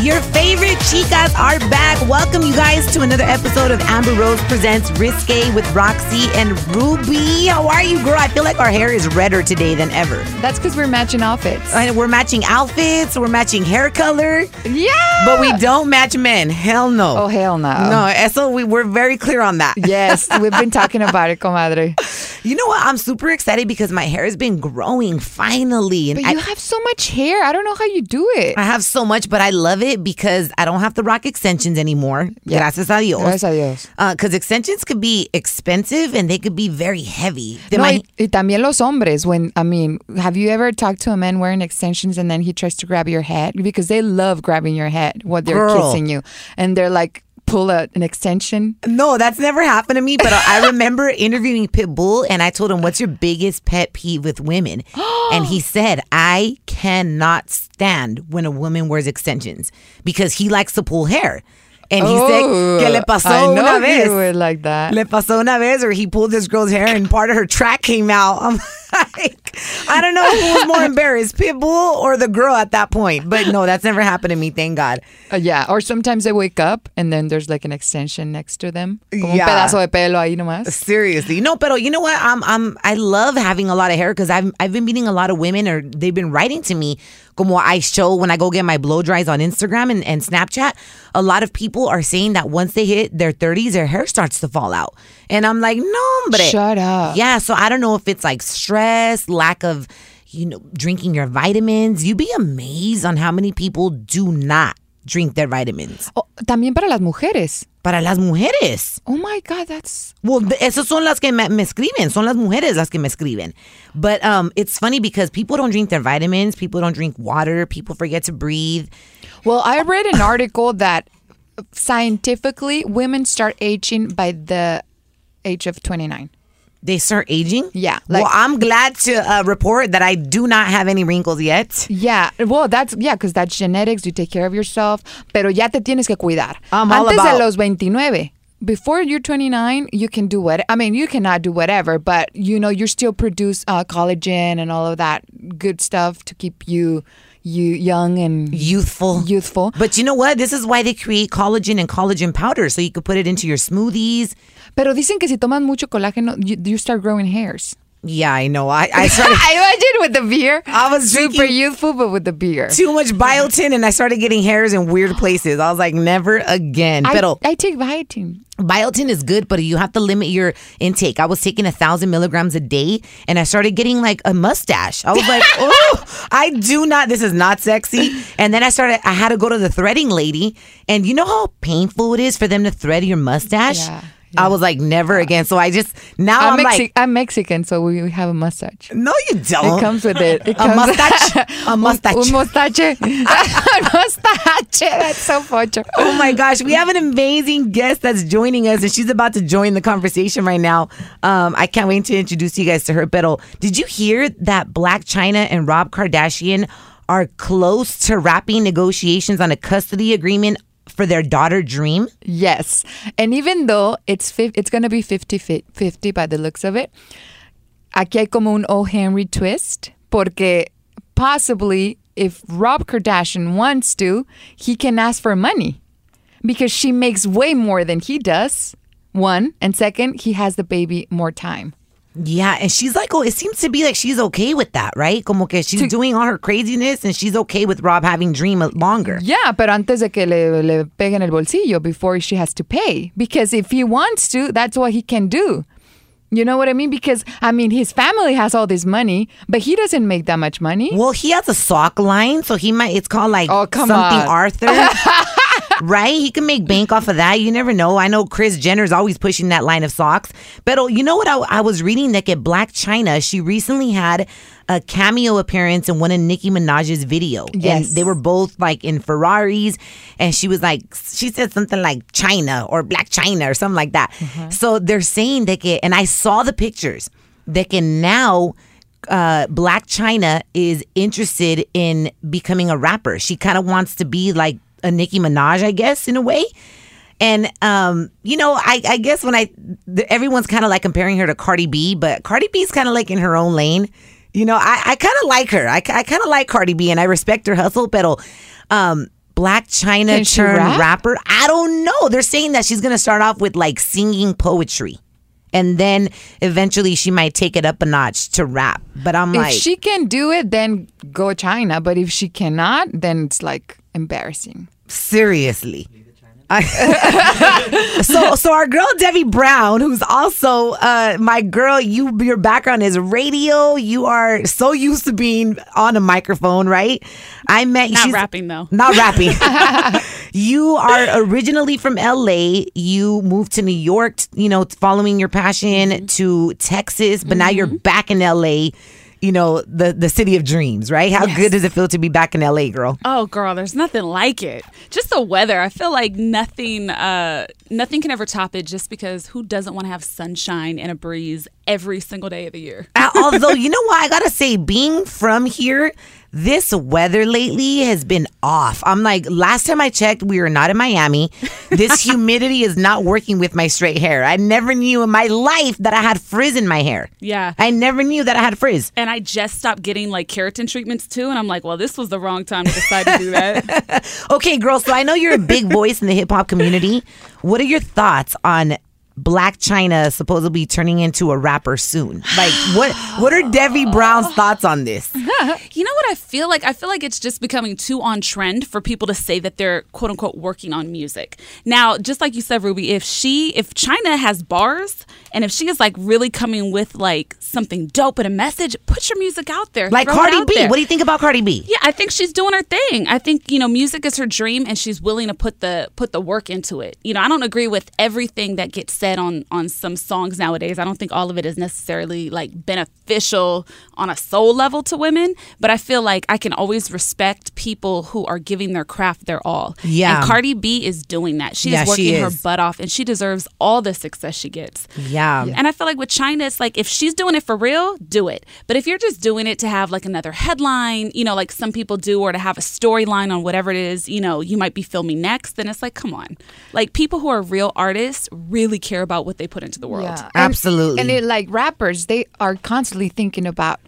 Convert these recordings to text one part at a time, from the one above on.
Your favorite chicas are back. Welcome, you guys, to another episode of Amber Rose Presents Risque with Roxy and Ruby. How are you, girl? I feel like our hair is redder today than ever. That's because we're matching outfits. And we're matching outfits, we're matching hair color. Yeah. But we don't match men. Hell no. Oh, hell no. No, so we, we're very clear on that. Yes, we've been talking about it, comadre. You know what? I'm super excited because my hair has been growing finally. And but you I, have so much hair. I don't know how you do it. I have so much, but I love it because I don't have to rock extensions anymore. Yeah. Gracias a Dios. Gracias a Dios. Because uh, extensions could be expensive and they could be very heavy. No, y, y también los hombres. When I mean, have you ever talked to a man wearing extensions and then he tries to grab your head because they love grabbing your head while they're Girl. kissing you, and they're like pull out an extension? No, that's never happened to me. But I remember interviewing Pitbull, and I told him, "What's your biggest pet peeve with women?" and he said, "I cannot stand when a woman wears extensions because he likes to pull hair." And he oh, said que le pasó una vez. Would like that. Le pasó una vez, or he pulled this girl's hair and part of her track came out. I'm like, I don't know who was more embarrassed, Pitbull or the girl at that point. But no, that's never happened to me. Thank God. Uh, yeah, or sometimes they wake up and then there's like an extension next to them, como yeah. un pedazo de pelo ahí nomás. Seriously, no, pero you know what? I'm, I'm, I love having a lot of hair because I've, I've been meeting a lot of women, or they've been writing to me como I show when I go get my blow dries on Instagram and, and Snapchat, a lot of people are saying that once they hit their 30s, their hair starts to fall out. And I'm like, no, but shut up. Yeah, so I don't know if it's like stress, lack of, you know, drinking your vitamins. You'd be amazed on how many people do not drink their vitamins. Oh, también para las mujeres. Para las mujeres. Oh my God, that's. Well, esas son las que me, me, escriben. Son las mujeres las que me escriben. But um, it's funny because people don't drink their vitamins. People don't drink water. People forget to breathe. Well, I read an article that scientifically women start aging by the age of 29 they start aging. Yeah. Like, well, I'm glad to uh, report that I do not have any wrinkles yet. Yeah. Well, that's yeah, because that's genetics. You take care of yourself, pero ya te tienes que cuidar. I'm Antes about- de los 29. Before you're 29, you can do what I mean. You cannot do whatever, but you know you still produce uh, collagen and all of that good stuff to keep you you young and youthful. Youthful. But you know what? This is why they create collagen and collagen powder, so you could put it into your smoothies. Pero dicen que si toman mucho colágeno, you, you start growing hairs. Yeah, I know. I I, started, I imagine with the beer. I was super youthful, but with the beer. Too much biotin, and I started getting hairs in weird places. I was like, never again. I, Pero I take biotin. Biotin is good, but you have to limit your intake. I was taking a thousand milligrams a day, and I started getting like a mustache. I was like, oh, I do not. This is not sexy. And then I started. I had to go to the threading lady, and you know how painful it is for them to thread your mustache. Yeah. Yeah. I was like, never again. So I just now I'm, I'm Mexi- like, I'm Mexican, so we have a mustache. No, you don't. It comes with it. it a mustache. a mustache. Un, un mustache. a mustache. That's so pocho. Oh my gosh, we have an amazing guest that's joining us, and she's about to join the conversation right now. Um, I can't wait to introduce you guys to her. But did you hear that Blac Chyna and Rob Kardashian are close to wrapping negotiations on a custody agreement for their daughter Dream? Yes. And even though it's it's going to be 50-50 by the looks of it, aquí hay como un O. Henry twist porque possibly if Rob Kardashian wants to, he can ask for money because she makes way more than he does. One, and second, he has the baby more time. Yeah, and she's like, oh, it seems to be like she's okay with that, right? Como que she's doing all her craziness and she's okay with Rob having Dream longer. Yeah, pero antes de que le, le peguen el bolsillo before she has to pay. Because if he wants to, that's what he can do. You know what I mean? Because, I mean, his family has all this money, but he doesn't make that much money. Well, he has a sock line, so he might. It's called like Oh, come something on. Arthur, right? He can make bank off of that. You never know. I know Kris Jenner's always pushing that line of socks. But oh, you know what? I, I was reading that at Blac Chyna, she recently had a cameo appearance in one of Nicki Minaj's video. Yes. and they were both like in Ferraris, and she was like, she said something like Chyna or Blac Chyna or something like that. So they're saying that, and I saw the pictures. That can now uh, Black China is interested in becoming a rapper. She kind of wants to be like a Nicki Minaj, I guess, in a way. And um, you know, I, I guess when I everyone's kind of like comparing her to Cardi B, but Cardi B's kind of like in her own lane. You know, I, I kind of like her. I, I kind of like Cardi B, and I respect her hustle. But um, Blac Chyna turned rap? rapper. I don't know. They're saying that she's gonna start off with like singing poetry. And then eventually she might take it up a notch to rap. But I'm if like, if she can do it, then go Chyna. But if she cannot, then it's like embarrassing. seriously. So so our girl Debbie Brown, who's also uh, my girl, you your background is radio. You are so used to being on a microphone, right? I met Not she's- rapping, though. Not rapping. you are originally from LA. You moved to New York, you know, following your passion Mm-hmm. to Texas, but now you're back in LA. You know, the the city of dreams, right? How good does it feel to be back in LA, girl? Oh, girl, there's nothing like it. Just the weather. I feel like nothing, uh, nothing can ever top it. Just because who doesn't want to have sunshine and a breeze every single day of the year? Although, you know what? I gotta say, being from here, this weather lately has been off. I'm like, last time I checked, we were not in Miami. This humidity is not working with my straight hair. I never knew in my life that I had frizz in my hair. Yeah. I never knew that I had frizz. And I just stopped getting like keratin treatments too, and I'm like, well, this was the wrong time to decide to do that. Okay, girl, so I know you're a big voice in the hip hop community. What are your thoughts on Blac Chyna supposedly turning into a rapper soon? Like, what what are Debbie Brown's thoughts on this? you know what I feel like? I feel like it's just becoming too on trend for people to say that they're quote unquote working on music. Now, just like you said, Ruby, if she, if Chyna has bars and if she is like really coming with like something dope and a message, put your music out there. Like Cardi B. there. What do you think about Cardi B? Yeah, I think she's doing her thing. I think you know, music is her dream, and she's willing to put the put the work into it. You know, I don't agree with everything that gets said on on some songs nowadays. I don't think all of it is necessarily like beneficial on a soul level to women, but I feel like I can always respect people who are giving their craft their all. Yeah. and Cardi B is doing that. She Yeah, is she working her butt off, and she deserves all the success she gets. Yeah. And I feel like with Chyna, it's like if she's doing it for real, do it. But if you're just doing it to have like another headline, you know, like some people do, or to have a storyline on whatever it is, you know, you might be filming next, then it's like, come on. Like people who are real artists really care about what they put into the world. Yeah. Absolutely. And, it, like rappers, they are constantly thinking about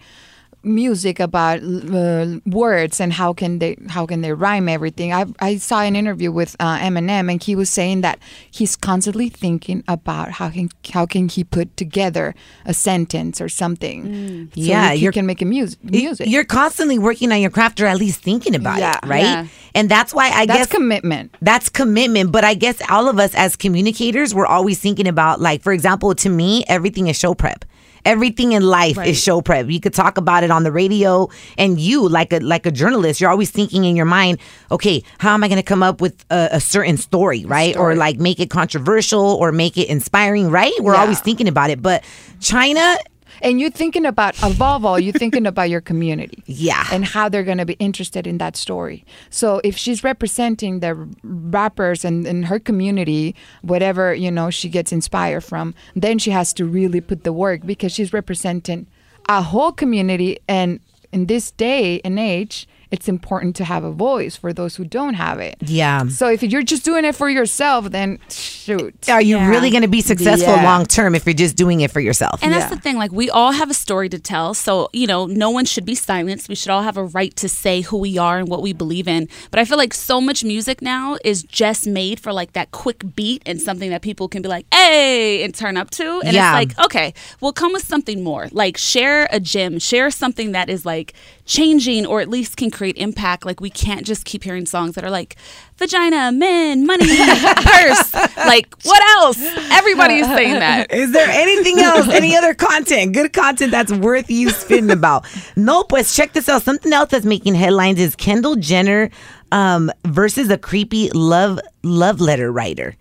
music about uh, words and how can they how can they rhyme everything. I I saw an interview with uh, Eminem and he was saying that he's constantly thinking about how can how can he put together a sentence or something. So Yeah, you're- can make a music. Music. You're constantly working on your craft or at least thinking about Yeah. it, right? Yeah. And that's why I That's guess commitment. That's commitment. But I guess all of us as communicators, we're always thinking about, like, for example, to me, everything is show prep. Everything in life is show prep. You could talk about it on the radio, and you, like a like a journalist, you're always thinking in your mind, okay, how am I going to come up with a, a certain story, right? Or like make it controversial or make it inspiring, right? We're Yeah. always thinking about it. But Chyna, And you're thinking about, above all, you're thinking about your community. Yeah. And how they're going to be interested in that story. So if she's representing the rappers and, and her community, whatever, you know, she gets inspired from, then she has to really put the work because she's representing a whole community. And in this day and age, it's important to have a voice for those who don't have it. Yeah. So if you're just doing it for yourself, then shoot. Are you Yeah. really going to be successful Yeah. long term if you're just doing it for yourself? And Yeah. that's the thing. Like, we all have a story to tell. So, you know, no one should be silenced. We should all have a right to say who we are and what we believe in. But I feel like so much music now is just made for like that quick beat and something that people can be like, hey, and turn up to. And Yeah. it's like, okay, well, come with something more. Like, share a gem, share something that is like changing or at least can create impact. Like, we can't just keep hearing songs that are like, vagina, men, money, purse. Like, what else? Everybody's saying that. Is there anything else? Any other content? Good content that's worth you spitting about? nope. Let's check this out. Something else that's making headlines is Kendall Jenner um, versus a creepy love love letter writer.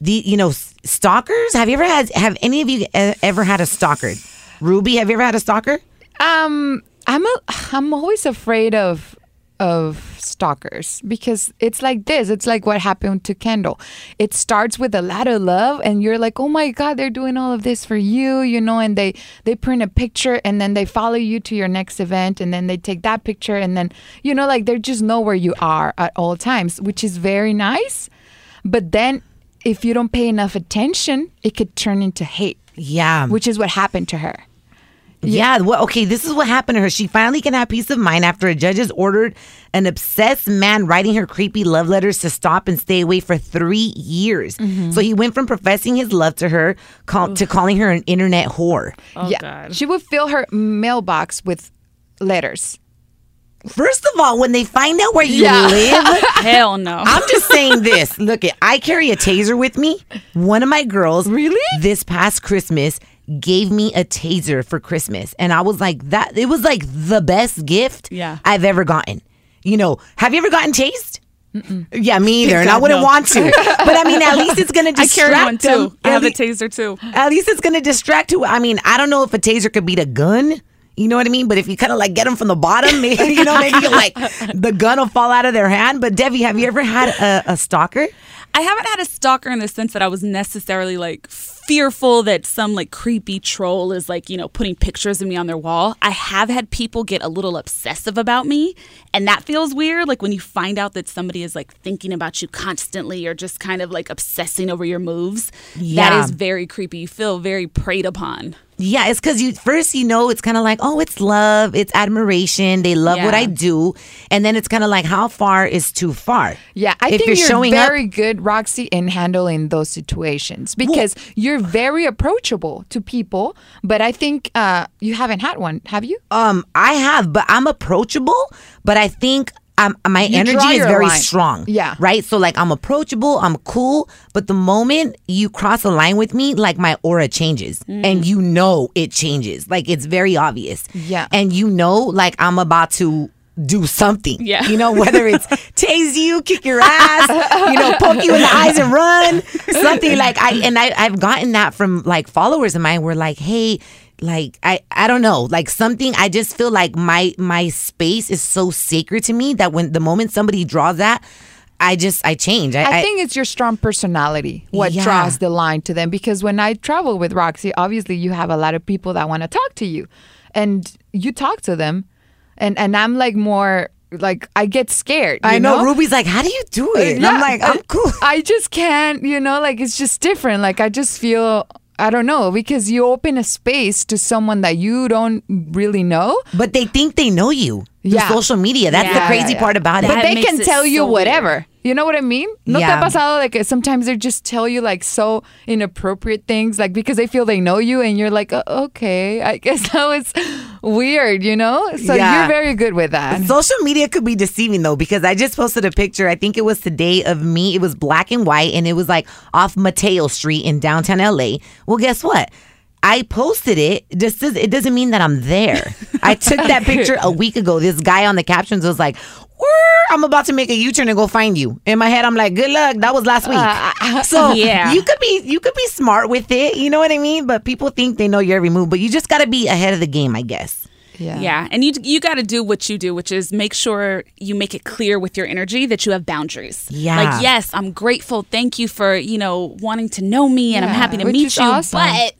The you know stalkers. Have you ever had? Have any of you e- ever had a stalker? Ruby, have you ever had a stalker? Um, I'm a, I'm always afraid of of stalkers because it's like this. It's like what happened to Kendall. It starts with a lot of love, and you're like, oh my god, they're doing all of this for you, you know. And they they print a picture, and then they follow you to your next event, and then they take that picture, and then you know, like they just know where you are at all times, which is very nice. But then, if you don't pay enough attention, it could turn into hate, Yeah. which is what happened to her. Yeah. Well, okay. This is what happened to her. She finally can have peace of mind after a judge has ordered an obsessed man writing her creepy love letters to stop and stay away for three years. Mm-hmm. So he went from professing his love to her call, to calling her an internet whore. Oh, yeah. God. She would fill her mailbox with letters. First of all, when they find out where you Yeah. live, Hell no. I'm just saying this. Look, it. I carry a taser with me. One of my girls, Really? this past Christmas, gave me a taser for Christmas, and I was like, that. It was like the best gift Yeah. I've ever gotten. You know, have you ever gotten tased? Yeah, me either, and I wouldn't no. want to. But I mean, at least it's gonna distract. I distract carry one them. too. I have a taser too. at least it's gonna distract who. I mean, I don't know if a taser could beat a gun. You know what I mean? But if you kind of like get them from the bottom, maybe you know, maybe like the gun will fall out of their hand. But Debbie, have you ever had a, a stalker? I haven't had a stalker in the sense that I was necessarily like fearful that some like creepy troll is like, you know, putting pictures of me on their wall. I have had people get a little obsessive about me, and that feels weird. Like when you find out that somebody is like thinking about you constantly or just kind of like obsessing over your moves. Yeah. That is very creepy. You feel very preyed upon. Yeah, it's because you first you know it's kind of like oh it's love, it's admiration, they love what I do, and then it's kind of like how far is too far. Yeah, I if think you're, you're, showing very up, good, Roxy, in handling those situations because you're very approachable to people. But I think uh, you haven't had one, have you? um, I have, but I'm approachable, but I think. Um, my You energy is very line. strong. Yeah. Right. So like I'm approachable, I'm cool, but the moment you cross a line with me, like my aura changes, and you know it changes. Like it's very obvious. Yeah. And you know, like I'm about to do something. Yeah. You know, whether it's tase you, kick your ass, you know, poke you in the eyes and run, something like I and I I've gotten that from like followers of mine were like, hey, like I I don't know, like something I just feel like my my space is so sacred to me that when the moment somebody draws that, I just I change. I, I think it's your strong personality what Yeah. draws the line to them. Because when I travel with Roxy, obviously you have a lot of people that want to talk to you, and you talk to them, and and I'm like more like I get scared. I know, know Ruby's like, how do you do it? And I'm like, I'm cool. I just can't, you know, like it's just different. Like I just feel I don't know because you open a space to someone that you don't really know. But they think they know you through Yeah. social media. That's the crazy yeah, yeah. part about it. But That they can tell you so whatever. You know what I mean? No te Yeah. ha pasado like sometimes they just tell you like so inappropriate things like because they feel they know you and you're like "Uh, okay, I guess that was weird, you know? So Yeah. you're very good with that. Social media could be deceiving though, because I just posted a picture. I think it was today of me. It was black and white, and it was like off Mateo Street in downtown LA. Well, guess what? I posted it. Just it doesn't mean that I'm there. I took that picture a week ago. This guy on the captions was like, "Whir, "I'm about to make a U-turn and go find you." In my head, I'm like, "Good luck." That was last week. Uh, uh, so Yeah. you could be you could be smart with it. You know what I mean? But people think they know your every move. But you just got to be ahead of the game, I guess. yeah. Yeah, and you you got to do what you do, which is make sure you make it clear with your energy that you have boundaries. Yeah. like yes, I'm grateful. Thank you for you know wanting to know me, and I'm happy to meet you. awesome. But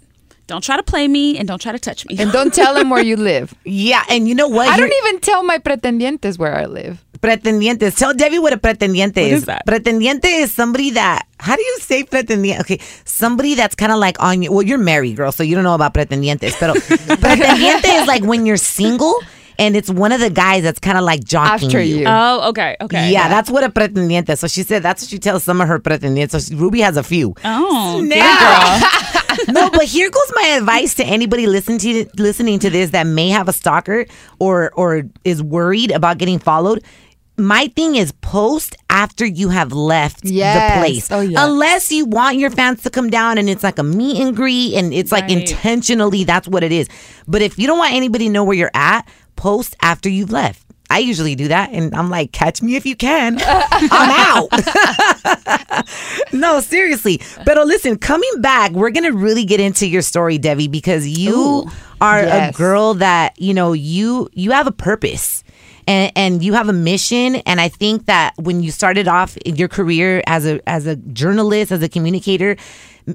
Don't try to play me and don't try to touch me. And don't tell them where you live. Yeah, and you know what? I You're- don't even tell my pretendientes where I live. Pretendientes. Tell Debbie what a pretendiente is. is that? Pretendiente is somebody that. How do you say pretendiente? Okay, somebody that's kind of like on you. Well, you're married, girl, so you don't know about pretendientes. Pero pretendiente is like when you're single and it's one of the guys that's kind of like jockeying After you. oh, okay, okay. Yeah, that's what a pretendiente. So she said that's what she tells some of her pretendientes. So she- Ruby has a few. Oh, Snap. get girl. no, but here goes my advice to anybody listening to listening to this that may have a stalker or or is worried about getting followed. My thing is post after you have left Yes. the place. Oh, yes. Unless you want your fans to come down and it's like a meet and greet and it's like Right. intentionally that's what it is. But if you don't want anybody to know where you're at, post after you've left. I usually do that and I'm like, catch me if you can. I'm out. no, seriously. But oh, listen, coming back, we're gonna really get into your story, Debbie, because you Ooh. are Yes. a girl that you know you you have a purpose. And, and you have a mission, and I think that when you started off your career as a as a journalist, as a communicator,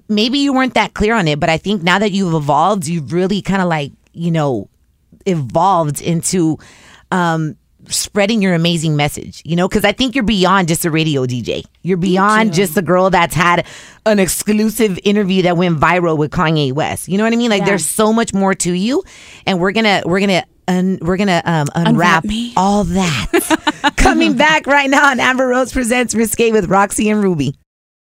maybe you weren't that clear on it. But I think now that you've evolved, you've really kind of like you know evolved into um, spreading your amazing message, you know, because I think you're beyond just a radio DJ. You're beyond just a girl that's had an exclusive interview that went viral with Kanye West. You know what I mean? Like Yeah. there's so much more to you, and we're gonna we're gonna. Un, we're gonna um, unwrap Unwrap all that. Coming back right now on Amber Rose presents Risque with Roxy and Ruby.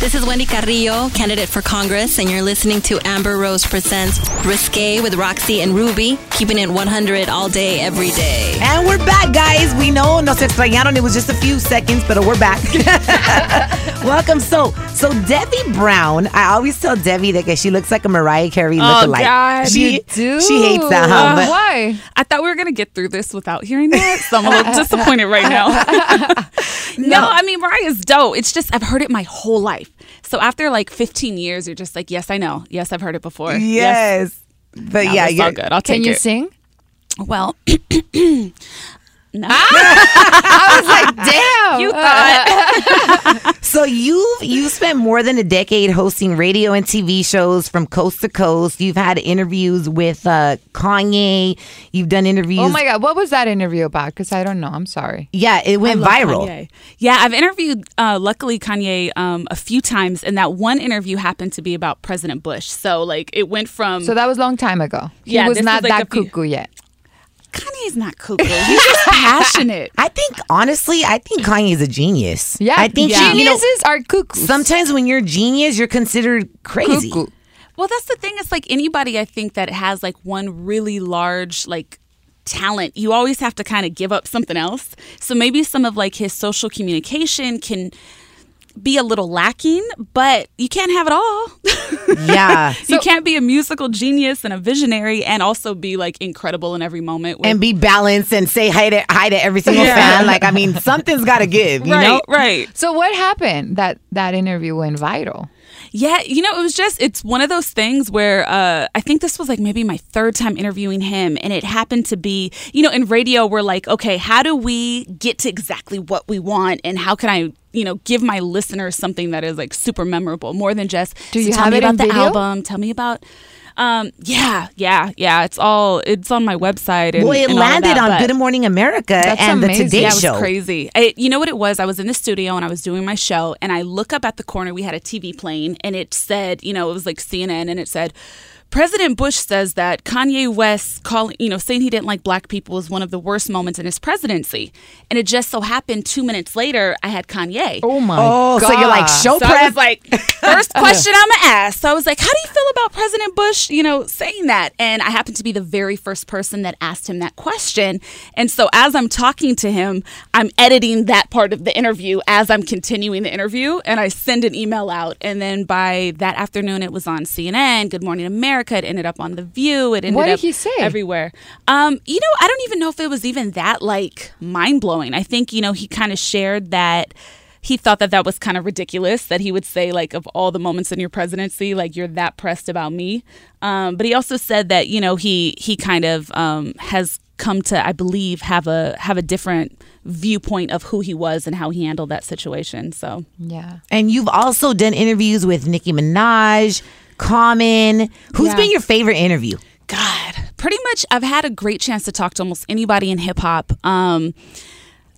This is Wendy Carrillo, candidate for Congress, and you're listening to Amber Rose Presents Risque with Roxy and Ruby, keeping it 100 all day, every day. And we're back, guys. We know nos extrañaron. It was just a few seconds, but we're back. Welcome. So, so Debbie Brown. I always tell Debbie that she looks like a Mariah Carey Oh, lookalike. God, she you do. she hates that, huh? Uh, But why? I thought we were gonna get through this without hearing that, so I'm a little disappointed right now. no, I mean Mariah's dope. It's just I've heard it my whole life. So after like 15 years, you're just like, yes, I know. Yes, I've heard it before. yes, but No, yeah, it's you're all good. I'll take Can you it. sing? Well, no. I was like, damn. you thought. So you've you spent more than a decade hosting radio and TV shows from coast to coast. You've had interviews with uh, Kanye. You've done interviews. oh my God. What was that interview about? Because I don't know. I'm sorry. Yeah, it went viral. Kanye. Yeah, I've interviewed, uh, luckily, Kanye um, a few times, and that one interview happened to be about President Bush. So, like, it went from. So that was a long time ago. He Yeah, was not was like that a few- cuckoo yet. Kanye's not cuckoo. He's just passionate. I think honestly, I think Kanye is a genius. Yeah. I think Yeah. you know, geniuses are cuckoos. sometimes when you're genius, you're considered crazy. Cuckoo. Well, that's the thing. It's like anybody I think that has like one really large like talent, you always have to kind of give up something else. So maybe some of like his social communication can be a little lacking, but you can't have it all. Yeah. you can't be a musical genius and a visionary and also be like incredible in every moment. with- and be balanced and say hi to hi to every single Yeah. fan. Like I mean, something's got to give. You right, know. right. So what happened that that interview went viral? Yeah, you know, it was just it's one of those things where uh, I think this was like maybe my third time interviewing him, and it happened to be, you know, in radio we're like, okay, how do we get to exactly what we want, and how can I, you know, give my listeners something that is like super memorable, more than just Do "So you tell have me it about the video? album, tell me about. Um, yeah, yeah, yeah. It's all it's on my website. And, Well, it and all of landed that, on Good Morning America That's and amazing. the Today yeah, it was Show. crazy. I, you know what it was? I was in the studio and I was doing my show, and I look up at the corner. We had a TV playing, and it said, you know, it was like CNN, and it said. President Bush says that Kanye West calling, you know, saying he didn't like black people was one of the worst moments in his presidency. And it just so happened two minutes later, I had Kanye. Oh my Oh, god! so you're like show So prep. I was like, first question I'm gonna ask. So I was like, how do you feel about President Bush, you know, saying that? And I happened to be the very first person that asked him that question. And so as I'm talking to him, I'm editing that part of the interview as I'm continuing the interview, and I send an email out. And then by that afternoon, it was on CNN, Good Morning America. It ended up on The View. It ended What did up he say? everywhere. Um, you know, I don't even know if it was even that like mind blowing. I think you know he kind of shared that he thought that that was kind of ridiculous that he would say like of all the moments in your presidency like you're that pressed about me um, but he also said that you know he he kind of um, has come to, I believe, have a have a different viewpoint of who he was and how he handled that situation. So Yeah. And you've also done interviews with Nicki Minaj, Common. Who's Yeah. been your favorite interview? God, pretty much I've had a great chance to talk to almost anybody in hip hop. Um,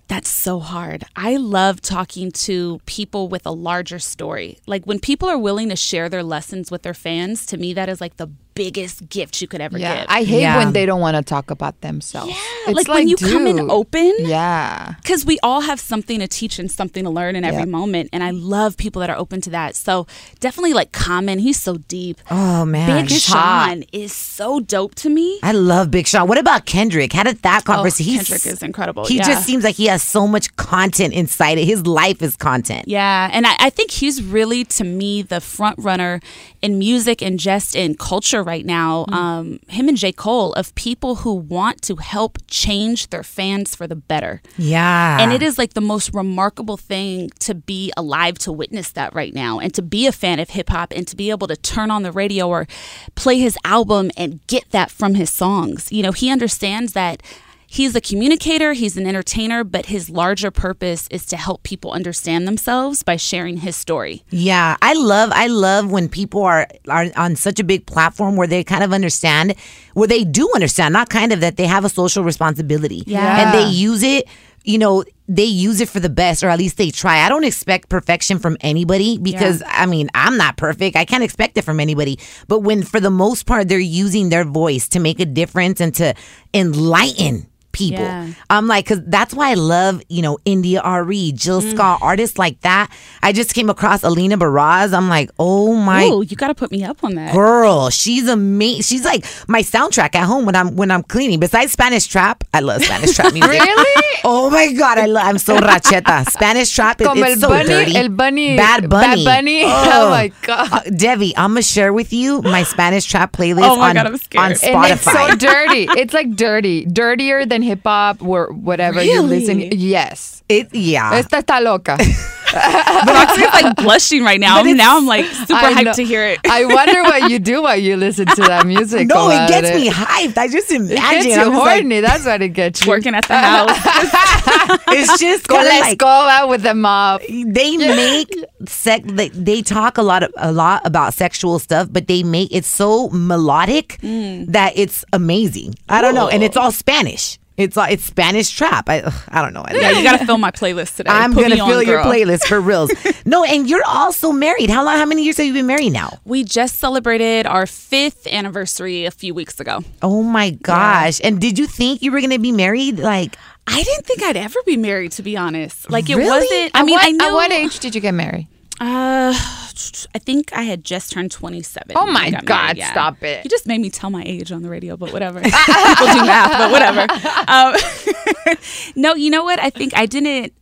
that's so hard. I love talking to people with a larger story. Like when people are willing to share their lessons with their fans, to me, that is like the biggest gift you could ever Yeah. give. I hate Yeah. when they don't want to talk about themselves. Yeah, like when you come in open. Yeah. because we all have something to teach and something to learn in every Yep. moment and i love people that are open to that so definitely like common he's so deep Oh man, big sean is so dope to me I love Big Sean. What about Kendrick? How did that conversation? Oh, Kendrick is incredible, He yeah. just seems like he has so much content inside it. His life is content. yeah and I, I think he's really to me the front runner in music and just in culture right now um, him and j cole of people who want to help change their fans for the better Yeah. And it is like the most remarkable thing to be alive to witness that right now and to be a fan of hip hop and to be able to turn on the radio or play his album and get that from his songs. You know, he understands that he's a communicator, he's an entertainer, but his larger purpose is to help people understand themselves by sharing his story. Yeah, I love I love when people are are on such a big platform where they kind of understand where they do understand, not kind of that they have a social responsibility. Yeah. And they use it, you know, they use it for the best or at least they try. I don't expect perfection from anybody because I mean, I'm not perfect. I can't expect it from anybody. But when for the most part they're using their voice to make a difference and to enlighten people. Yeah. I'm like, cause that's why I love, you know, India.Arie, Jill Mm. Scott, artists like that. I just came across Alina Baraz. I'm like, oh my Oh, you got to put me up on that. girl, she's amazing. She's like my soundtrack at home when I'm when I'm cleaning. Besides Spanish trap, I love Spanish trap music. Really? Oh my god, I love. I'm so racheta. Spanish trap is it's so bunny, dirty. el bunny, bad bunny, Bad Bunny. Oh, my god. Uh, Debbie, I'm gonna share with you my Spanish trap playlist Oh my on, God, I'm scared. on Spotify. And it's so dirty. It's like dirty, dirtier than hip hop or whatever you listen. Yes, it, yeah. esta está loca. Roxy's like blushing right now. But now I'm like super I hyped know. to hear it. I wonder what you do while you listen to that music. no, it gets me hyped. I just It imagine. gets you I'm like, horny. That's what it gets you. Working at the house. it's just go kind la of like escoba with the mop. they make sex they, they talk a lot of, a lot about sexual stuff but they make it so melodic Mm. that it's amazing i don't know and it's all spanish it's all it's spanish trap i ugh, i don't know I yeah, you got to fill my playlist today. I'm Put gonna me on, fill your girl. playlist for reals. no, and you're also married. How long? How many years have you been married now? We just celebrated our fifth anniversary a few weeks ago. Oh my gosh! And did you think you were gonna be married? Like, I didn't think I'd ever be married, to be honest. Like it Really? wasn't. I At mean, what, I knew. At what age did you get married? Uh, I think I had just turned 27. Oh my God, married, yeah. stop it. You just made me tell my age on the radio, but whatever. People do math, but whatever. Um, no, you know what? I think I didn't.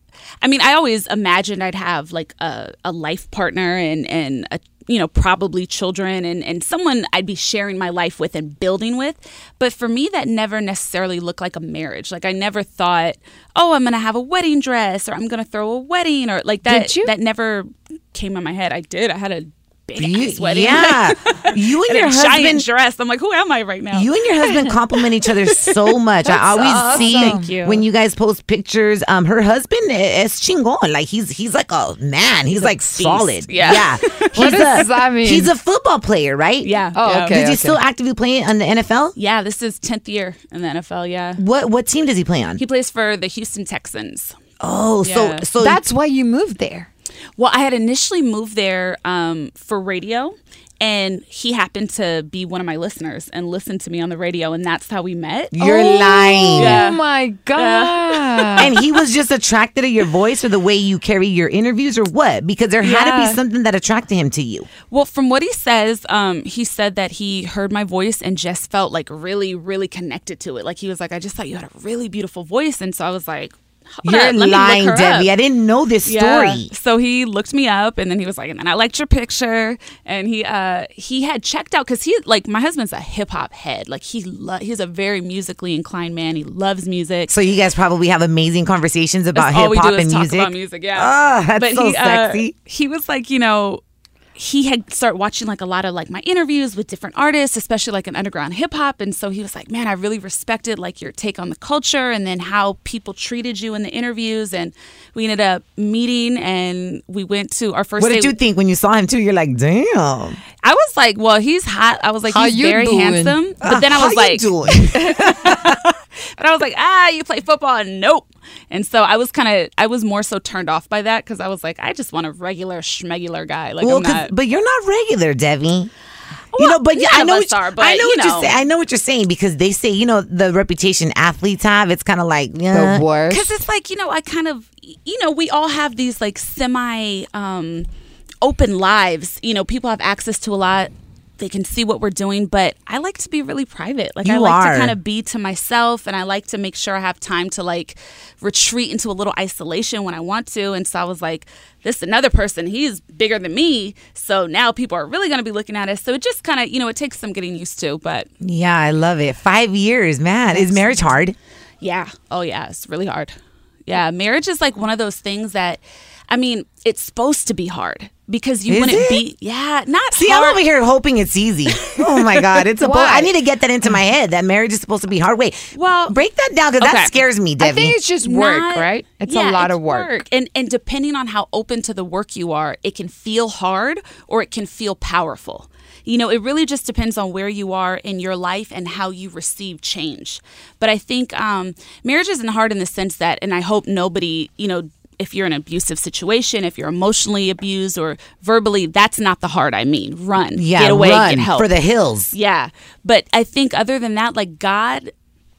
I mean, I always imagined I'd have like a, a life partner and and a you know probably children and and someone I'd be sharing my life with and building with. But for me, that never necessarily looked like a marriage. Like I never thought, oh, I'm gonna have a wedding dress or I'm gonna throw a wedding or like that. Did you? That never came in my head. I did. I had a big you, ass wedding. yeah, you and and your a giant husband. dress. I'm like, who am I right now? You and your husband compliment each other so much. I always awesome. see Thank you. when you guys post pictures. Um, her husband is chingon. Like he's he's like a man. He's, like solid. Yeah. yeah. What He's does a- that mean? He's a football player, right? yeah. Oh, yeah. okay. Does he still actively play on the NFL? Yeah, this is 10th year in the NFL. Yeah. What what team does he play on? He plays for the Houston Texans. Oh, Yeah. so so That's why you moved there. Well, I had initially moved there um, for radio, and he happened to be one of my listeners and listened to me on the radio, and that's how we met. you're lying. Yeah. Oh my god. And he was just attracted to your voice or the way you carry your interviews or what? Because there had to be something that attracted him to you. Well, from what he says, um, he said that he heard my voice and just felt like really, really connected to it. Like he was like, I just thought you had a really beautiful voice, and so I was like, Hold You're up, let me look lying, Debbie. up. I didn't know this Yeah. story. So he looked me up, and then he was like, and then I liked your picture, and he uh he had checked out because he like my husband's a hip hop head, like he lo- he's a very musically inclined man. He loves music. So you guys probably have amazing conversations about hip hop and talk music. about music. Yeah. Ah, that's so he, uh, sexy. he was like, you know, he had started watching like a lot of like my interviews with different artists, especially like an underground hip hop. And so he was like, Man, I really respected like your take on the culture and then how people treated you in the interviews. And we ended up meeting and we went to our first What day. did you think when you saw him too? You're like, damn. I was like, Well, he's hot. I was like, How he's you very doing? handsome. But then I How was you like, doing? but I was like, ah, you play football? Nope. And so I was kind of, I was more so turned off by that because I was like, I just want a regular schmegular guy. Like, well, I'm 'cause- not. but you're not regular, Debbie. you know, but yeah, I know what you, are, but, I know you what you're saying. I know what you're saying because they say, you know, the reputation athletes have. It's kind of like, yeah, The worst. Because it's like, you know, I kind of, you know, we all have these like semi um, open lives. You know, people have access to a lot. They can see what we're doing, but I like to be really private. Like I like are. to kind of be to myself and I like to make sure I have time to like retreat into a little isolation when I want to. And so I was like, this another person, he's bigger than me. So now people are really going to be looking at us. So it just kind of, you know, it takes some getting used to, but yeah, I love it. Five years, man. Is marriage hard? Yeah. Oh, yeah. It's really hard. Yeah. Marriage is like one of those things that, I mean, it's supposed to be hard because you Is wouldn't it? be. Yeah. Not See, hard. I'm over here hoping it's easy. Oh my God, it's supposed. Why? I need to get that into my head that marriage is supposed to be hard. Wait, Well, break that down because okay. that scares me, I think it's just work, Not- right? It's yeah, a lot it's of work. And and depending on how open to the work you are, it can feel hard or it can feel powerful. You know, it really just depends on where you are in your life and how you receive change. But I think um, marriage isn't hard in the sense that, and I hope nobody, you know, if you're in an abusive situation, if you're emotionally abused or verbally, that's not the hard I mean. Run, yeah, get away, run get help for the hills. yeah. But I think other than that, like God,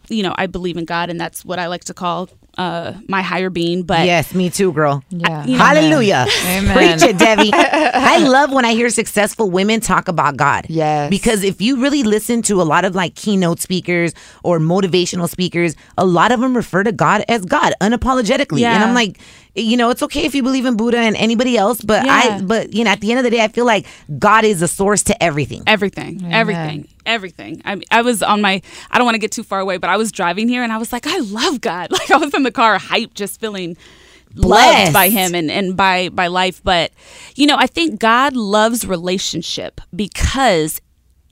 you know, I believe in God and that's what I like to call uh my higher being. But Yes, me too, girl. Yeah. you know- Hallelujah. Amen. Preach it, Debbie. I love when I hear successful women talk about God. Yes. Because if you really listen to a lot of like keynote speakers or motivational speakers, a lot of them refer to God as God unapologetically. And I'm like, you know, it's okay if you believe in Buddha and anybody else, but I but you know, at the end of the day, I feel like God is a source to everything. everything, everything, everything. I I was on my. I don't want to get too far away, but I was driving here and I was like, I love God. Like I was in the car, hyped, just feeling Blessed. loved by Him and and by by life. But you know, I think God loves relationship because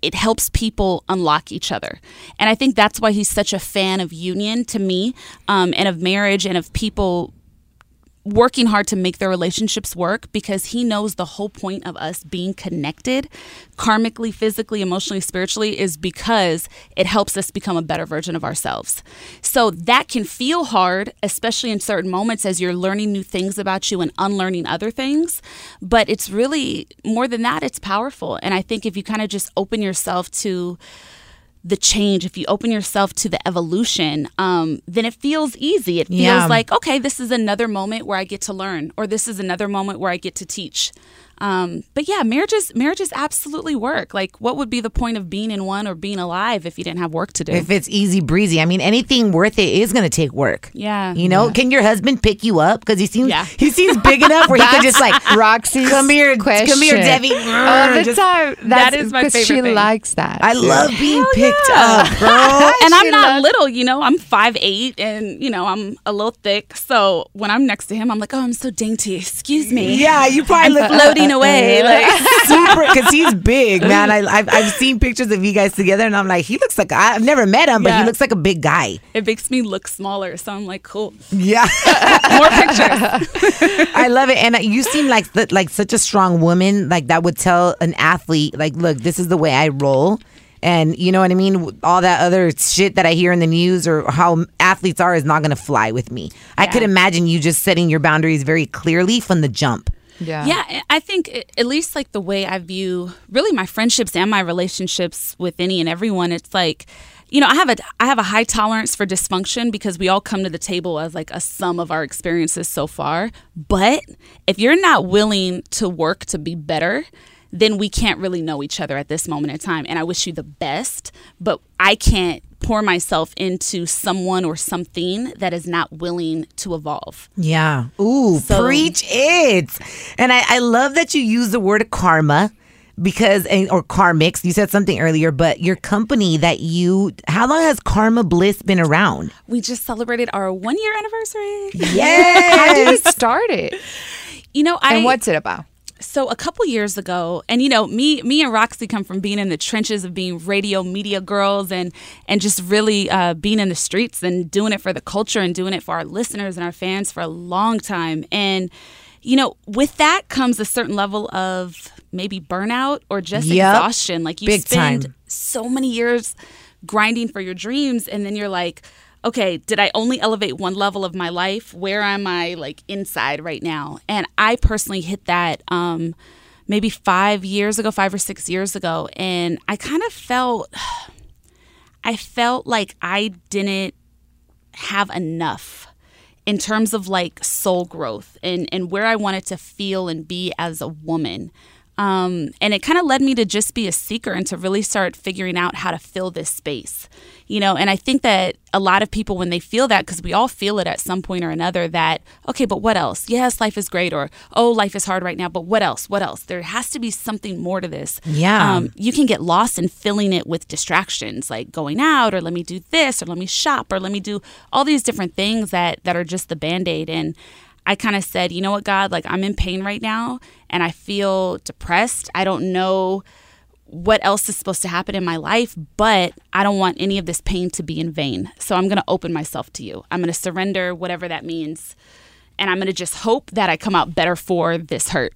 it helps people unlock each other. And I think that's why he's such a fan of union to me um, and of marriage and of people working hard to make their relationships work because he knows the whole point of us being connected karmically, physically, emotionally, spiritually is because it helps us become a better version of ourselves. So that can feel hard, especially in certain moments as you're learning new things about you and unlearning other things. But it's really more than that, it's powerful. And I think if you kind of just open yourself to the change, if you open yourself to the evolution, um, then it feels easy. It feels Yeah. like, okay, this is another moment where I get to learn, or this is another moment where I get to teach. Um, but yeah, marriages marriages absolutely work. Like, what would be the point of being in one or being alive if you didn't have work to do? If it's easy breezy, I mean, anything worth it is going to take work. Yeah. You know, can your husband pick you up because he seems Yeah. he seems big enough where he could just like Roxy's come here, question. come here, Debbie. All the Just- time. That That's my because she thing. likes that. I love being Hell picked yeah. up, girl. and I'm not loves- little, you know. I'm five eight, and you know I'm a little thick. So when I'm next to him, I'm like, oh, I'm so dainty. Excuse me. yeah, you probably look floating away. Like, super because he's big, man. I, I've I've seen pictures of you guys together, and I'm like, he looks like I've never met him, but he looks like a big guy. it makes me look smaller. So I'm like, cool. Yeah, More pictures. I love it, and uh, you seem like the, like such a strong woman, like that would tell an athlete, like, look, this is the way I roll. And you know what I mean? All that other shit that I hear in the news or how athletes are is not going to fly with me. I could imagine you just setting your boundaries very clearly from the jump. Yeah. Yeah, I think at least like the way I view really my friendships and my relationships with any and everyone, it's like, you know, I have a I have a high tolerance for dysfunction because we all come to the table as like a sum of our experiences so far. But if you're not willing to work to be better, then we can't really know each other at this moment in time. And I wish you the best, but I can't pour myself into someone or something that is not willing to evolve. Yeah. Ooh, So- preach it. And I, I love that you use the word karma because, or karmics. You said something earlier, but your company that you, how long has Karma Bliss been around? We just celebrated our one year anniversary. Yeah. How did Yes. it start it? You know, I And what's it about? So a couple years ago, and you know, me, me and Roxy come from being in the trenches of being radio media girls, and and just really uh, being in the streets and doing it for the culture and doing it for our listeners and our fans for a long time. And you know, with that comes a certain level of maybe burnout or just Yep. exhaustion. Like you Big spend time. so many years grinding for your dreams, and then you're like. Okay, did I only elevate one level of my life? Where am I like inside right now? And I personally hit that um maybe 5 years ago, 5 or 6 years ago, and I kind of felt I felt like I didn't have enough in terms of like soul growth and, and where I wanted to feel and be as a woman. Um, and it kind of led me to just be a seeker and to really start figuring out how to fill this space, you know. And I think that a lot of people, when they feel that, because we all feel it at some point or another, that, okay, but what else? Yes, life is great, or oh, life is hard right now, but what else? What else? There has to be something more to this. Yeah. Um, you can get lost in filling it with distractions like going out or let me do this or let me shop or let me do all these different things that that are just the band-aid and I kind of said, you know what, God, like I'm in pain right now and I feel depressed. I don't know what else is supposed to happen in my life, but I don't want any of this pain to be in vain. So I'm going to open myself to you. I'm going to surrender, whatever that means. And I'm going to just hope that I come out better for this hurt.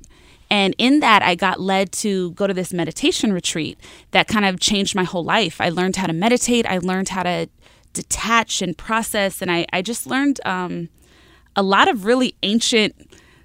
And in that, I got led to go to this meditation retreat that kind of changed my whole life. I learned how to meditate, I learned how to detach and process, and I, I just learned um, a lot of really ancient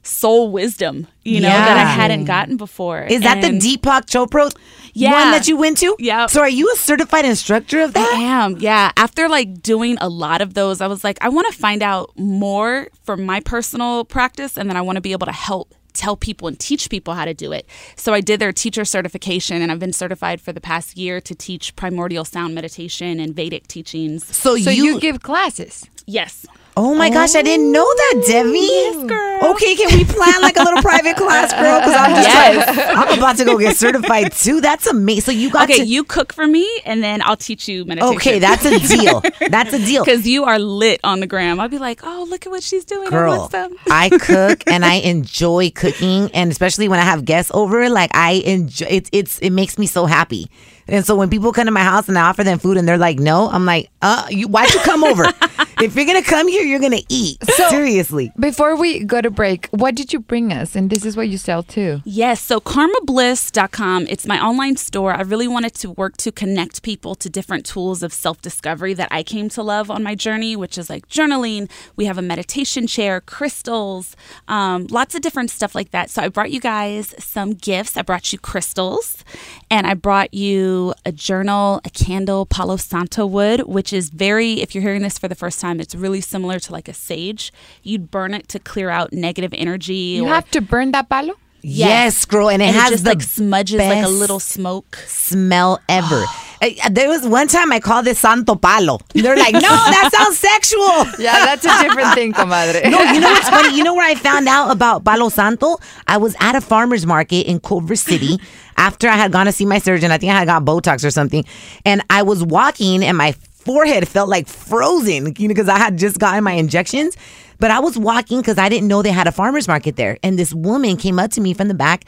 soul wisdom, you know, that I hadn't gotten before. Is that the Deepak Chopra Yeah. one that you went to? Yeah. So are you a certified instructor of that? I am, yeah. After like doing a lot of those, I was like, I want to find out more for my personal practice, and then I want to be able to help tell people and teach people how to do it. So I did their teacher certification, and I've been certified for the past year to teach primordial sound meditation and Vedic teachings. So, So you, you, give classes. Yes. Oh my gosh, I didn't know that, Devi. Yes, girl. Okay, can we plan like a little private class, girl? Because I'm just Yes. like, I'm about to go get certified too. That's amazing. So you got Okay, to. you cook for me, and then I'll teach you meditation. okay, that's a deal. That's a deal. because you are lit on the gram. I'll be like, oh, look at what she's doing. I Girl, want. I cook and I enjoy cooking, and especially when I have guests over, like I enjoy it's it's it makes me so happy. And so when people come to my house and I offer them food and they're like, "No," I'm like, "Uh, you why'd you come over? if you're gonna come here, you're gonna eat." Seriously. Before we go to break, what did you bring us? And this is what you sell too. Yes, so karmabliss.com, it's my online store. I really wanted to work to connect people to different tools of self discovery that I came to love on my journey, which is like journaling. We have a meditation chair, crystals, um, lots of different stuff like that. So I brought you guys some gifts. I brought you crystals, and I brought you a journal, a candle, Palo Santo wood, which is very, if you're hearing this for the first time, it's really similar to like a sage. You'd burn it to clear out negative energy. You or- have to burn that palo? Yes, girl, and it and has it just the like smudges like a little smoke. smell ever. There was one time I called it Santo Palo. They're like, no, that sounds sexual. Yeah, that's a different thing, comadre. No, you know what's funny? You know where I found out about Palo Santo? I was at a farmer's market in Culver City after I had gone to see my surgeon. I think I had got Botox or something. And I was walking and my forehead felt like frozen, you know, because I had just gotten my injections. But I was walking because I didn't know they had a farmer's market there. And this woman came up to me from the back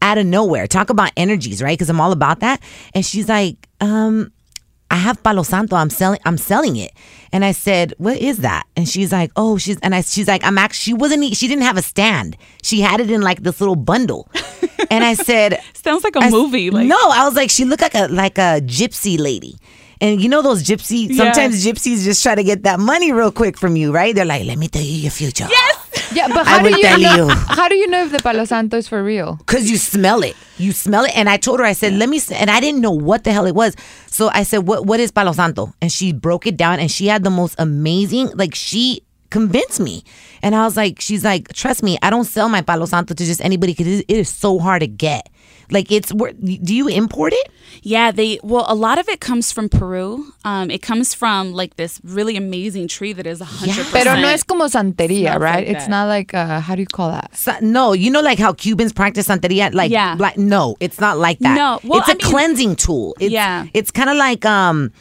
out of nowhere. Talk about energies, right? Because I'm all about that. And she's like, um, I have Palo Santo. I'm selling. I'm selling it. And I said, "What is that?" And she's like, "Oh, she's." And I, she's like, "I'm actually." She wasn't. She didn't have a stand. She had it in like this little bundle. and I said, Sounds like a I movie. Like no, I was like, she looked like a like a gypsy lady. And you know those gypsy. Yeah. Sometimes gypsies just try to get that money real quick from you, right? They're like, "Let me tell you your future." Yes. Yeah, but I how do will you tell know? you. How do you know if the palo santo is for real? Cause you smell it. You smell it. And I told her, I said, let me, and I didn't know what the hell it was. So I said, what, what is Palo Santo? And she broke it down and she had the most amazing, like she convinced me. And I was like, she's like, trust me, I don't sell my Palo Santo to just anybody because it is so hard to get. Like it's, where- do you import it? Yeah, they well, a lot of it comes from Peru. Um, it comes from like this really amazing tree that is a hundred percent. Pero no es como santeria, right? like it's that. not like, uh, how do you call that? Sa- No, you know, like how Cubans practice Santeria, like, Yeah. black, no, it's not like that. No, well, it's a I mean- cleansing tool. It's, Yeah. it's kind of like um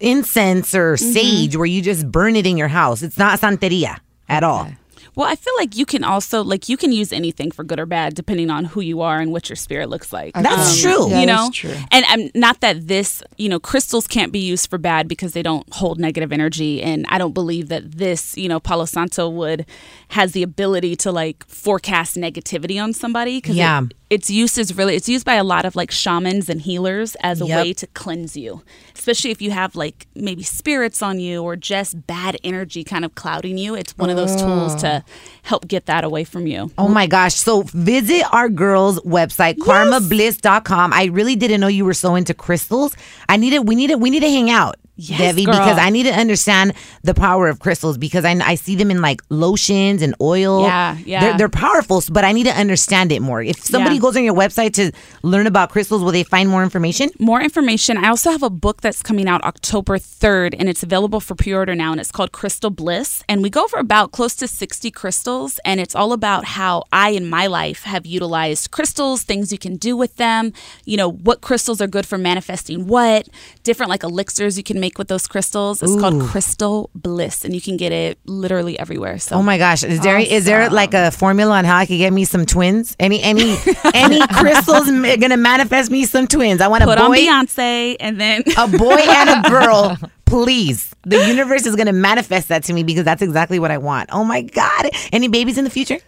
incense or Mm-hmm. sage where you just burn it in your house. It's not Santeria at all. Well, I feel like you can also like you can use anything for good or bad depending on who you are and what your spirit looks like. That's true. Yeah, you that's know, true. and um, not that this, you know, crystals can't be used for bad because they don't hold negative energy, and I don't believe that this, you know, Palo Santo wood has the ability to like forecast negativity on somebody. Cause Yeah. it, its use is really it's used by a lot of like shamans and healers as a Yep. way to cleanse you, especially if you have like maybe spirits on you or just bad energy kind of clouding you. It's one of those tools to mm. help get that away from you. Oh my gosh. So visit our girls' website, karmabliss.com. I really didn't know you were so into crystals. I need to we need to we need to hang out. Yes, Devi, girl. because I need to understand the power of crystals because I, I see them in like lotions and oil. Yeah, yeah. They're, they're powerful, but I need to understand it more. If somebody Yeah. goes on your website to learn about crystals, will they find more information? more information. I also have a book that's coming out October 3rd, and it's available for pre order now, and it's called Crystal Bliss. And we go over about close to 60 crystals, and it's all about how I, in my life, have utilized crystals, things you can do with them, you know, what crystals are good for manifesting what, different like elixirs you can make with those crystals. It's called Crystal Bliss, and you can get it literally everywhere. So Oh my gosh! Is there is there like a formula on how I could get me some twins? Any any any crystals gonna manifest me some twins? I want to put boy, on Beyonce, and then a boy and a girl. Please, the universe is gonna manifest that to me because that's exactly what I want. Oh my god! Any babies in the future?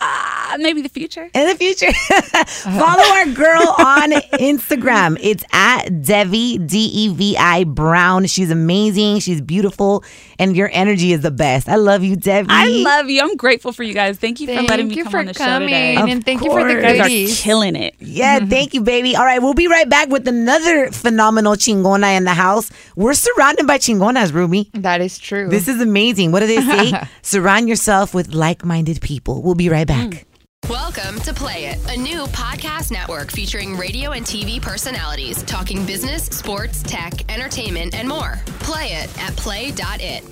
uh, Uh, maybe the future. In the future, follow our girl on Instagram. It's at Devi D E V I Brown. She's amazing. She's beautiful, and your energy is the best. I love you, Devi. I love you. I'm grateful for you guys. Thank you for Thank letting me come for on the show today. Of and thank you for the course. You guys are killing it. Yeah, mm-hmm. thank you, baby. All right, we'll be right back with another phenomenal chingona in the house. We're surrounded by chingonas, Ruby. That is true. This is amazing. What do they say? Surround yourself with like minded people. We'll be right back. Mm. Welcome to Play It, a new podcast network featuring radio and TV personalities talking business, sports, tech, entertainment, and more. Play it at play.it.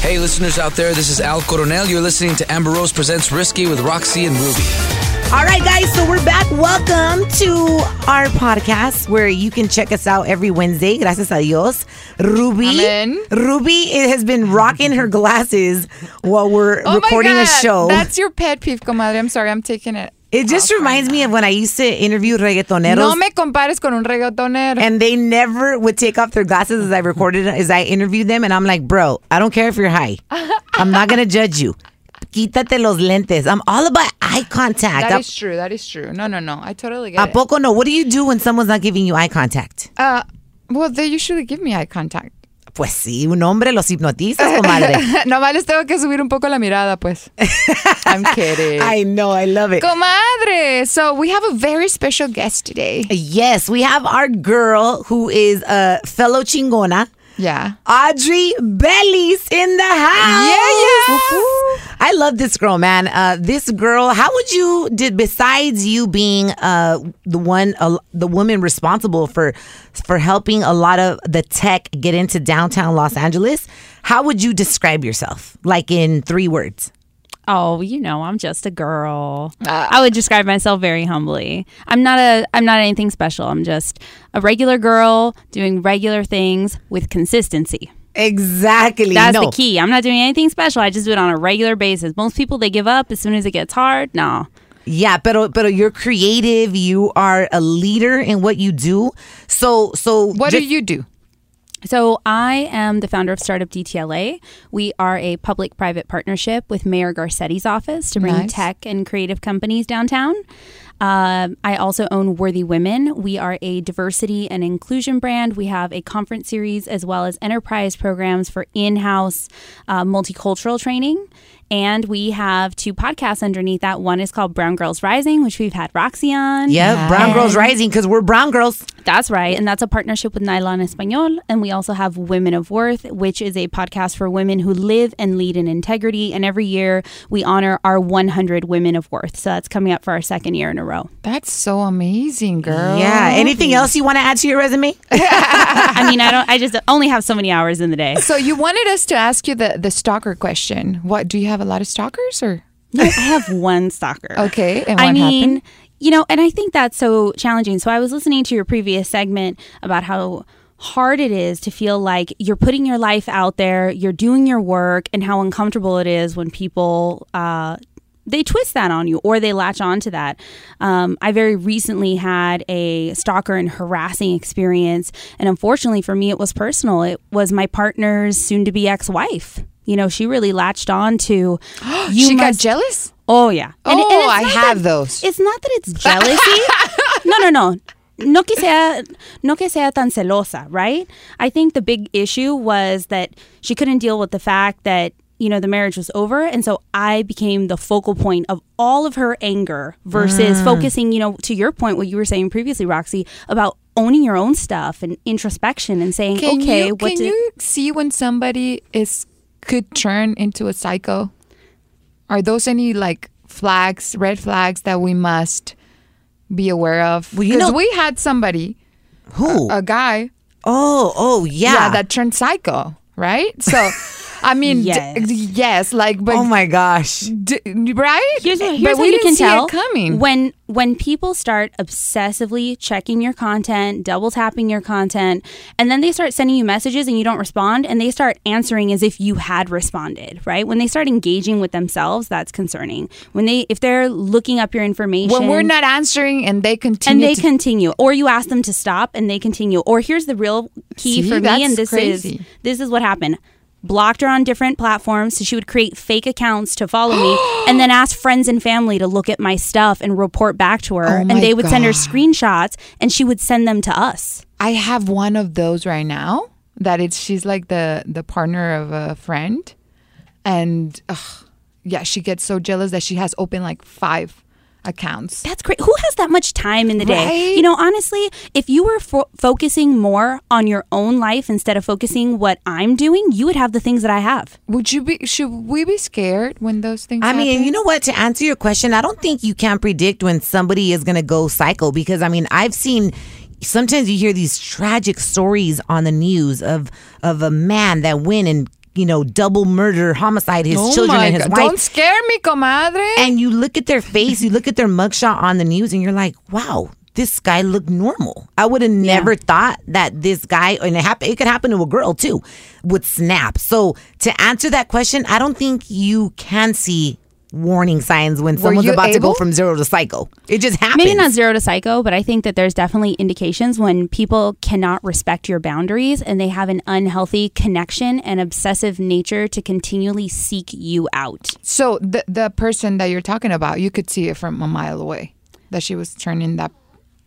Hey, listeners out there, this is Al Coronel. You're listening to Amber Rose Presents Risky with Roxy and Ruby. All right, guys, so we're back. Welcome to our podcast where you can check us out every Wednesday. Gracias a Dios. Ruby. Amen. Ruby has been rocking her glasses while we're oh recording a show. That's your pet peeve, comadre. I'm sorry, I'm taking it. it just reminds me of when I used to interview reggaetoneros. No me compares con un reggaetonero. and they never would take off their glasses as I recorded as I interviewed them and I'm like, bro, I don't care if you're high. I'm not gonna judge you. Quítate los lentes. I'm all about eye contact. that is true. That is true. No, no, no. I totally get it. Poco no? What do you do when someone's not giving you eye contact? Uh, well, they usually give me eye contact. Pues sí, un hombre los hipnotizas, comadre. Nomás les tengo que subir un poco la mirada, pues. I'm kidding. I know, I love it. Comadre. So we have a very special guest today. Yes, we have our girl who is a fellow chingona. Yeah. Audrey Bellis in the house. Yeah, yeah. I love this girl, man. Uh, this girl, how would you did besides you being uh, the one, uh, the woman responsible for for helping a lot of the tech get into downtown Los Angeles? How would you describe yourself, like in three words? Oh, you know, I'm just a girl. I would describe myself very humbly. I'm not a I'm not anything special. I'm just a regular girl doing regular things with consistency. Exactly. That's no. the key. I'm not doing anything special. I just do it on a regular basis. Most people they give up as soon as it gets hard. No. Yeah, but pero you're creative. You are a leader in what you do. So so What ju- do you do? So, I am the founder of Startup DTLA. We are a public private partnership with Mayor Garcetti's office to bring Nice. tech and creative companies downtown. Um, I also own Worthy Women. We are a diversity and inclusion brand. We have a conference series as well as enterprise programs for in house uh, multicultural training. And we have two podcasts underneath that. One is called Brown Girls Rising, which we've had Roxy on. yeah, brown girls rising because we're brown girls. That's right. And that's a partnership with Nylon Espanol. And we also have Women of Worth, which is a podcast for women who live and lead in integrity. And every year we honor our 100 Women of Worth. So that's coming up for our second year in a row. That's so amazing, girl. Yeah. Anything else you want to add to your resume? I mean, I don't, I just only have so many hours in the day. So you wanted us to ask you the the stalker question. What do you have a lot of stalkers or? No, I have one stalker. Okay, and I mean, happened? you know, and I think that's so challenging. So I was listening to your previous segment about how hard it is to feel like you're putting your life out there, you're doing your work, and how uncomfortable it is when people uh, they twist that on you or they latch on to that. Um, I very recently had a stalker and harassing experience, and unfortunately for me, it was personal. It was my partner's soon-to-be ex-wife. You know, she really latched on to. You she got jealous? Oh yeah. And, Oh, it's I have that- those. It's not that it's jealousy. no, no, no. No que sea, no que sea tan celosa, right? I think the big issue was that she couldn't deal with the fact that you know the marriage was over, and so I became the focal point of all of her anger versus Mm. focusing, you know, to your point, what you were saying previously, Roxy, about owning your own stuff and introspection and saying, Can okay, you, what can did you see when somebody is could turn into a psycho? Are those any like flags, red flags that we must be aware of? Well, you Because know- we had somebody, Who? a guy, oh, oh, yeah. that turned psycho, right? So, I mean, d- Yes. yes, like, but oh my gosh. d- right? Here's, but here's how we you didn't can see tell it coming. when when people start obsessively checking your content, double tapping your content, and then they start sending you messages and you don't respond, and they start answering as if you had responded. Right when they start engaging with themselves, that's concerning. When they if they're looking up your information, when we're not answering and they continue, and they to continue or you ask them to stop and they continue or here's the real key See, for me and this crazy. is this is what happened blocked her on different platforms so she would create fake accounts to follow me and then ask friends and family to look at my stuff and report back to her Oh and they would send her screenshots and she would send them to us I have one of those right now. That it's she's like the the partner of a friend, and ugh, yeah, she gets so jealous that she has open like five accounts. that's great who has that much time in the day Right? you know honestly if you were fo- focusing more on your own life instead of focusing what i'm doing you would have the things that i have Would you be? Should we be scared when those things? I mean, you know what? To answer your question, I don't think you can predict when somebody is going to go psycho because I mean, I've seen. Sometimes you hear these tragic stories on the news of of a man that went and you know double murder, homicide his Oh children and his God. wife. Don't scare me, comadre. and you look at their face, you look at their mugshot on the news, and you're like, wow, this guy looked normal. I would have never thought that this guy, and it, happen, it could happen to a girl too, would snap. So to answer that question, I don't think you can see warning signs when someone's you about to go from zero to psycho. It just happens. Maybe not zero to psycho, but I think that there's definitely indications when people cannot respect your boundaries and they have an unhealthy connection and obsessive nature to continually seek you out. so the the person that you're talking about, you could see it from a mile away that she was turning that.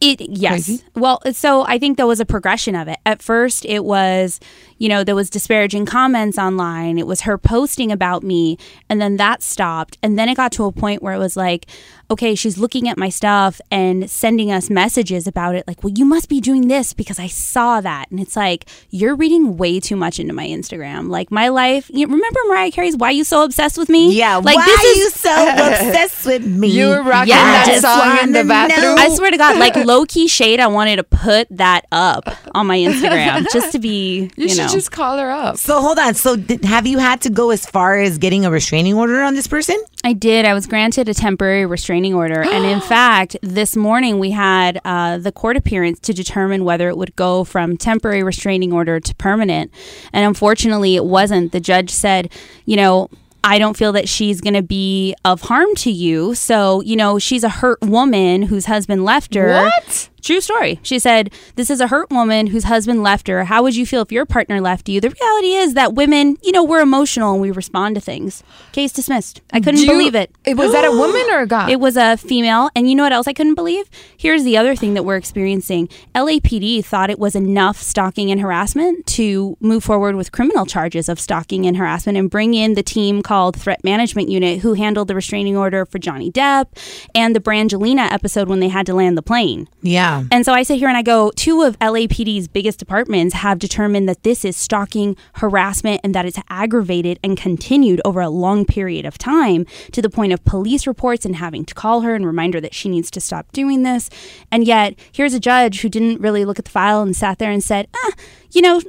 It yes. Crazy. Well, so I think there was a progression of it. At first, it was, you know, there was disparaging comments online. It was her posting about me, and then that stopped. And then it got to a point where it was like, okay, she's looking at my stuff and sending us messages about it, like, well, you must be doing this because I saw that. And it's like you're reading way too much into my Instagram. Like my life. You remember Mariah Carey's "Why You So Obsessed with Me"? Yeah, like why this are is you so obsessed with me? You were rocking Yeah, that song in the wanna bathroom. know. I swear to God, like low key shade, I wanted to put that up on my Instagram just to be, You, you, should just call her up. So hold on. So did, have you had to go as far as getting a restraining order on this person? I did. I was granted a temporary restraining order. and in fact, this morning we had uh, the court appearance to determine whether it would go from temporary restraining order to permanent. And unfortunately, it wasn't. The judge said, you know, I don't feel that she's going to be of harm to you. So, you know, she's a hurt woman whose husband left her. What? True story. She said, This is a hurt woman whose husband left her. How would you feel if your partner left you? The reality is that women, you know, we're emotional and we respond to things. Case dismissed. I couldn't you- believe it. It was that a woman or a guy? It was a female. And you know what else I couldn't believe? Here's the other thing that we're experiencing LAPD thought it was enough stalking and harassment to move forward with criminal charges of stalking and harassment and bring in the team called Threat Management Unit who handled the restraining order for Johnny Depp and the Brangelina episode when they had to land the plane. Yeah. And so I sit here and I go, two of LAPD's biggest departments have determined that this is stalking, harassment, and that it's aggravated and continued over a long period of time to the point of police reports and having to call her and remind her that she needs to stop doing this. And yet, here's a judge who didn't really look at the file and sat there and said, ah, you know,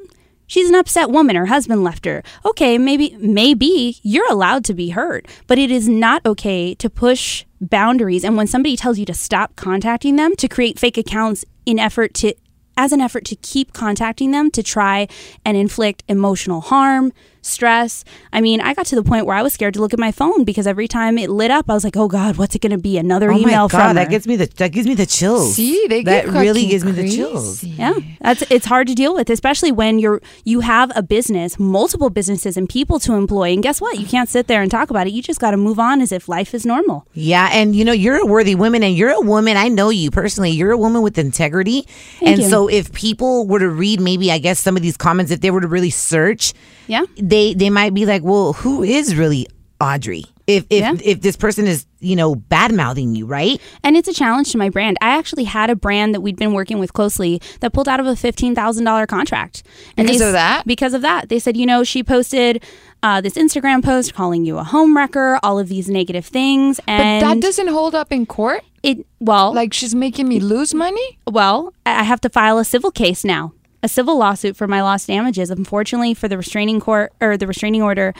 She's an upset woman. Her husband left her. Okay, maybe maybe you're allowed to be hurt, but it is not okay to push boundaries and when somebody tells you to stop contacting them to create fake accounts in effort to as an effort to keep contacting them to try and inflict emotional harm, stress. I mean, I got to the point where I was scared to look at my phone because every time it lit up, I was like, "Oh God, what's it going to be? Another Oh email my from god, her." that gives me the that gives me the chills. See, they that get really fucking gives me the chills. Yeah, that's it's hard to deal with, especially when you're you have a business, multiple businesses, and people to employ. And guess what? You can't sit there and talk about it. You just got to move on as if life is normal. Yeah, and you know you're a worthy woman, and you're a woman. I know you personally. You're a woman with integrity, and you. so if people were to read, maybe I guess some of these comments, if they were to really search, Yeah. they they they might be like, well, who is really Audrey? If if Yeah. if this person is you know bad mouthing you, right? And it's a challenge to my brand. I actually had a brand that we'd been working with closely that pulled out of a fifteen thousand dollar contract. And Because they of that? Because of that, they said, you know, she posted uh, this Instagram post calling you a home wrecker, all of these negative things, But and that doesn't hold up in court. it. Well, Like she's making me lose money. Well, I I have to file a civil case now, a civil lawsuit for my lost damages. Unfortunately, for the restraining court or the restraining order,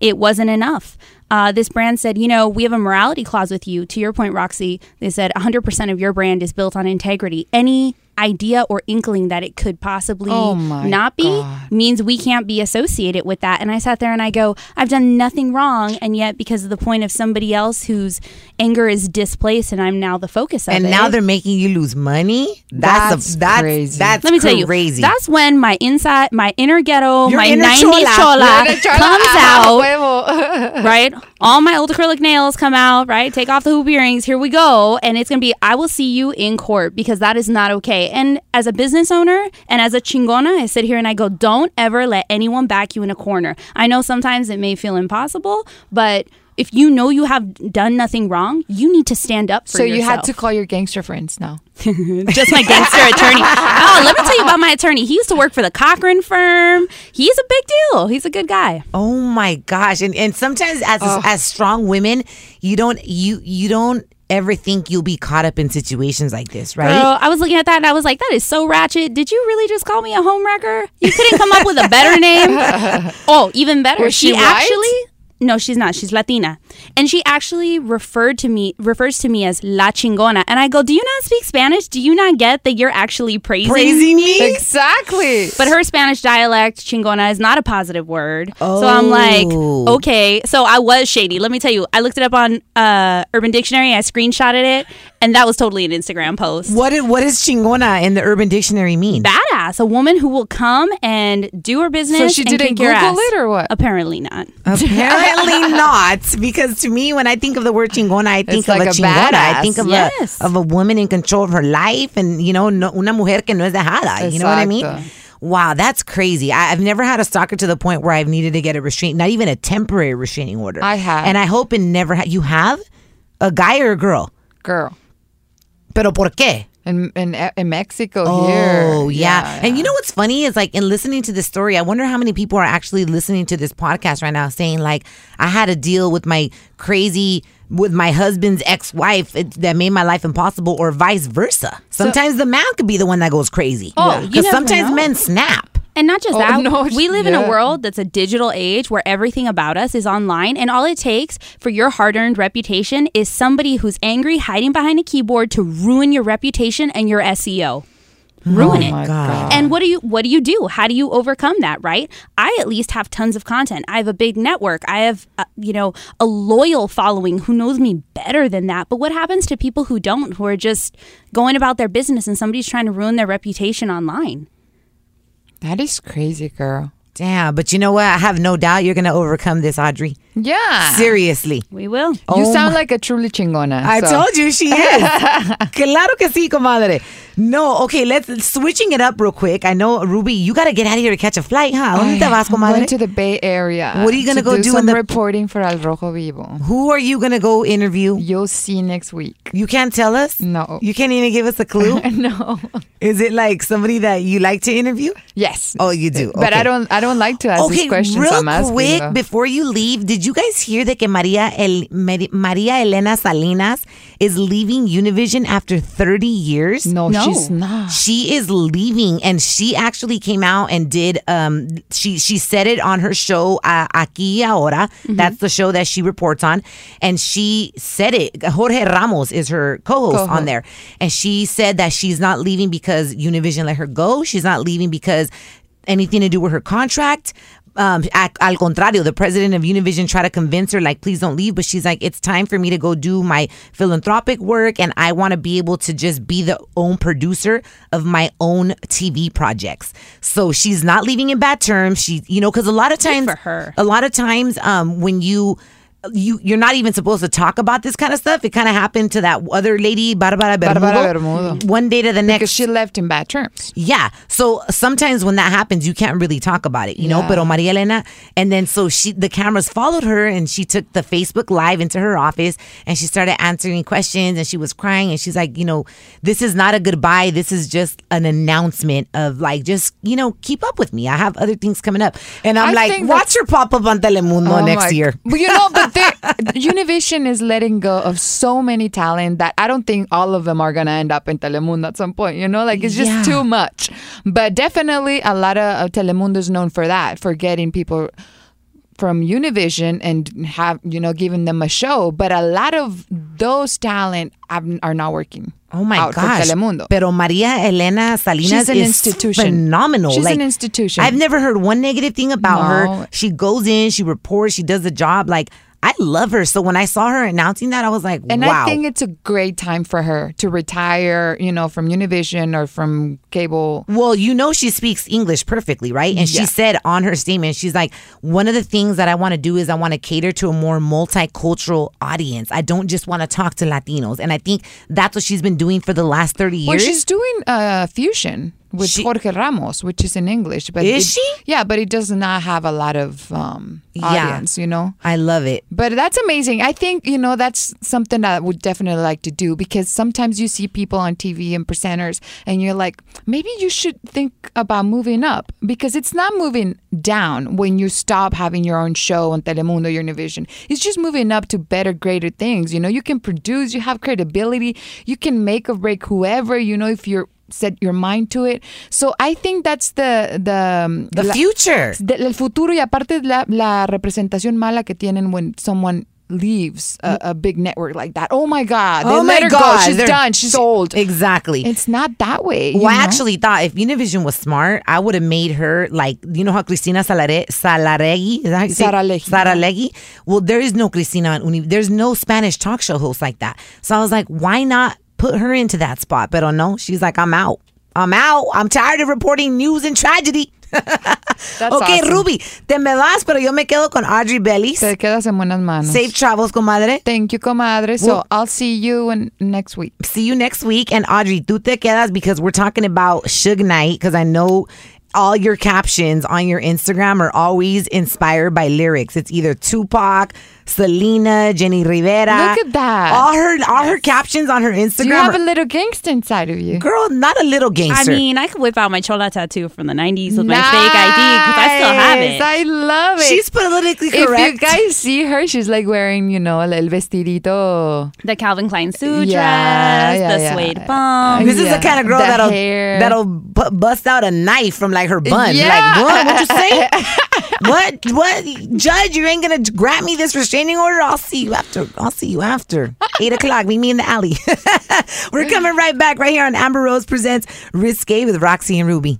it wasn't enough. Uh, this brand said, you know, we have a morality clause with you. To your point, Roxy, they said 100% of your brand is built on integrity. Any idea or inkling that it could possibly Oh not be God. means we can't be associated with that. And I sat there and I go, I've done nothing wrong. And yet, because of the point of somebody else whose anger is displaced and I'm now the focus of And it. And now they're making you lose money. That's That's a, that's crazy. That's Let me tell you, crazy. that's when my inside, my inner ghetto, Your my inner 90s chola. chola, chola, comes ah, out, right? All my old acrylic nails come out, right? Take off the hoop earrings. Here we go. And it's going to be, I will see you in court because that is not okay. And as a business owner and as a chingona, I sit here and I go, don't ever let anyone back you in a corner. I know sometimes it may feel impossible, but if you know you have done nothing wrong, you need to stand up for so you had to call your gangster friends now. just my gangster attorney. Oh, let me tell you about my attorney. He used to work for the Cochran firm. He's a big deal. He's a good guy. Oh my gosh! And and sometimes as as strong women, you don't you you don't ever think you'll be caught up in situations like this, right? Girl, I was looking at that and I was like, that is so ratchet. Did you really just call me a homewrecker? You couldn't come up with a better name? Oh, even better. Was she white? actually no, she's not. She's Latina. And she actually referred to me refers to me as La Chingona. And I go, Do you not speak Spanish? Do you not get that you're actually praising, Praising me? Exactly. But her Spanish dialect, chingona, is not a positive word. Oh. So I'm like, Oh. okay. So I was shady. Let me tell you, I looked it up on uh, Urban Dictionary. I screenshotted it, and that was totally an Instagram post. What does chingona in the Urban Dictionary mean? Badass, a woman who will come and do her business. So she didn't Google it or what? Apparently not. Apparently not, because to me, when I think of the word chingona, I think It's of like a a chingona. I think of Yes. a of a woman in control of her life, and you know, no, una mujer que no es dejada. You know what I mean? Wow, that's crazy. I, I've never had a stalker to the point where I've needed to get a restraint, not even a temporary restraining order. I have. and I hope it never. Ha- you have a guy or a girl? Girl. Pero por qué? In, in, in Mexico Oh, here. Oh, yeah. And you know what's funny is like in listening to this story, I wonder how many people are actually listening to this podcast right now saying, like, I had a deal with my crazy, with my husband's ex wife that made my life impossible, or vice versa. Sometimes the man could be the one that goes crazy. Oh, Because never sometimes know. men snap. And not just Oh, that, no, we live in a world that's a digital age where everything about us is online. And all it takes for your hard earned reputation is somebody who's angry, hiding behind a keyboard to ruin your reputation and your SEO. Ruin it. God. And what do you what do you do? How do you overcome that, right? I at least have tons of content. I have a big network. I have uh, you know, a loyal following who knows me better than that. But what happens to people who don't who are just going about their business and somebody's trying to ruin their reputation online? That is crazy, girl. Damn, but you know what? I have no doubt you're going to overcome this, Audrey. Yeah. Seriously. We will. You Oh sound like a truly chingona. I so- told you she is. claro que sí, comadre. No, okay, let's switching it up real quick. I know, Ruby, you got to get out of here to catch a flight, huh? ¿Dónde te vas, I'm going to the Bay Area. What are you gonna to go do do some in the- reporting for Al Rojo Vivo. Who are you going to go interview? You'll see next week. You can't tell us? No. You can't even give us a clue? no. Is it like somebody that you like to interview? Yes. Oh, you do. But I don't. I don't like to ask Okay, these questions. real I'm asking, quick though. before you leave, did you guys hear that que Maria El, Maria Elena Salinas is leaving Univision after 30 years? No, No. She's not. She is leaving, and she actually came out and did. Um, she she said it on her show uh, Aquí Ahora. Mm-hmm. That's the show that she reports on, and she said it. Jorge Ramos is her co-host Co-host. on there, and she said that she's not leaving because Univision let her go. She's not leaving because anything to do with her contract. Um, ac- al contrario, the president of Univision tried to convince her, like, please don't leave. But she's like, it's time for me to go do my philanthropic work, and I want to be able to just be the own producer of my own TV projects. So she's not leaving in bad terms. She, you know, because a lot of times, for her. a lot of times, um, when you you you're not even supposed to talk about this kind of stuff. It kind of happened to that other lady, Barbara Bermudo. Barbara Bermudo. One day to the next, Because she left in bad terms. yeah. So sometimes when that happens, you can't really talk about it, you know. Yeah. Pero Maria Elena, and then so she, the cameras followed her, and she took the Facebook Live into her office, and she started answering questions, and she was crying, and she's like, you know, this is not a goodbye. This is just an announcement of like, just you know, keep up with me. I have other things coming up, and I'm I like, watch her pop up on Telemundo Oh next my- year. But you know, but Univision is letting go of so many talent that I don't think all of them are gonna end up in Telemundo at some point. You know, like it's just Yeah. too much. But definitely, a lot of uh, Telemundo is known for that, for getting people from Univision and have you know giving them a show. But a lot of those talent are not working. Oh my gosh! Telemundo. Pero Maria Elena Salinas She's an is institution. phenomenal. She's Like, an institution. I've never heard one negative thing about No. her. She goes in, she reports, she does the job. Like I love her. So when I saw her announcing that, I was like, And wow. I think it's a great time for her to retire, you know, from Univision or from cable. Well, you know she speaks English perfectly, right? And she said on her statement, she's like, one of the things that I want to do is I want to cater to a more multicultural audience. I don't just want to talk to Latinos. And I think that's what she's been doing for the last 30 years. Well, she's doing uh, fusion with She- Jorge Ramos, which is in English. But Is it- she? Yeah, but it does not have a lot of um, Yeah. audience, you know? I love it. But that's amazing. I think, you know, that's something that I would definitely like to do because sometimes you see people on TV and presenters and you're like, maybe you should think about moving up because it's not moving down when you stop having your own show on Telemundo, your Univision. It's just moving up to better, greater things. You know, you can produce, you have credibility, you can make or break whoever, you know, if you're set your mind to it. So I think that's the the um, The la- future. de- el futuro y aparte la, la representación mala que tienen when someone leaves a, a big network like that. Oh my God. They oh let my her God. go. She's they're- done. She's old. Exactly. It's not that way. Well, I actually thought if Univision was smart, I would have made her like you know how Cristina Salare, Salaregui is that how you say it? Saralegui. Saralegui. Well, there is no Cristina on Uni. There's no Spanish talk show host like that. So I was like, why not put her into that spot? But oh no, she's like, I'm out. I'm out. I'm tired of reporting news and tragedy. That's okay, awesome. Ruby, te me vas, pero yo me quedo con Audrey Bellis. Te quedas en buenas manos. Safe travels, comadre. Thank you, comadre. So Well- I'll see you in, next week. see you next week. And Audrey, tú te quedas because we're talking about Suge Knight because I know all your captions on your Instagram are always inspired by lyrics. It's either Tupac, Selena, Jenni Rivera. Look at that. All her all her captions on her Instagram. Do you have are- a little gangster inside of you? Girl, not a little gangster. I mean, I could whip out my chola tattoo from the 90s with my fake ID because I still have it. I love it. She's politically correct. if you guys see her, she's like wearing, you know, el vestidito. the Calvin Klein suit Yeah, dress, yeah, the yeah. suede bump. this is the kind of girl The that'll hair. that'll bu- bust out a knife from like her bun. Yeah. Like what? What you say? what? What? Judge, you ain't gonna grant me this restraining order? I'll see you after. I'll see you after eight o'clock. Meet me in the alley. We're coming right back right here on Amber Rose presents Risque with Roxy and Ruby.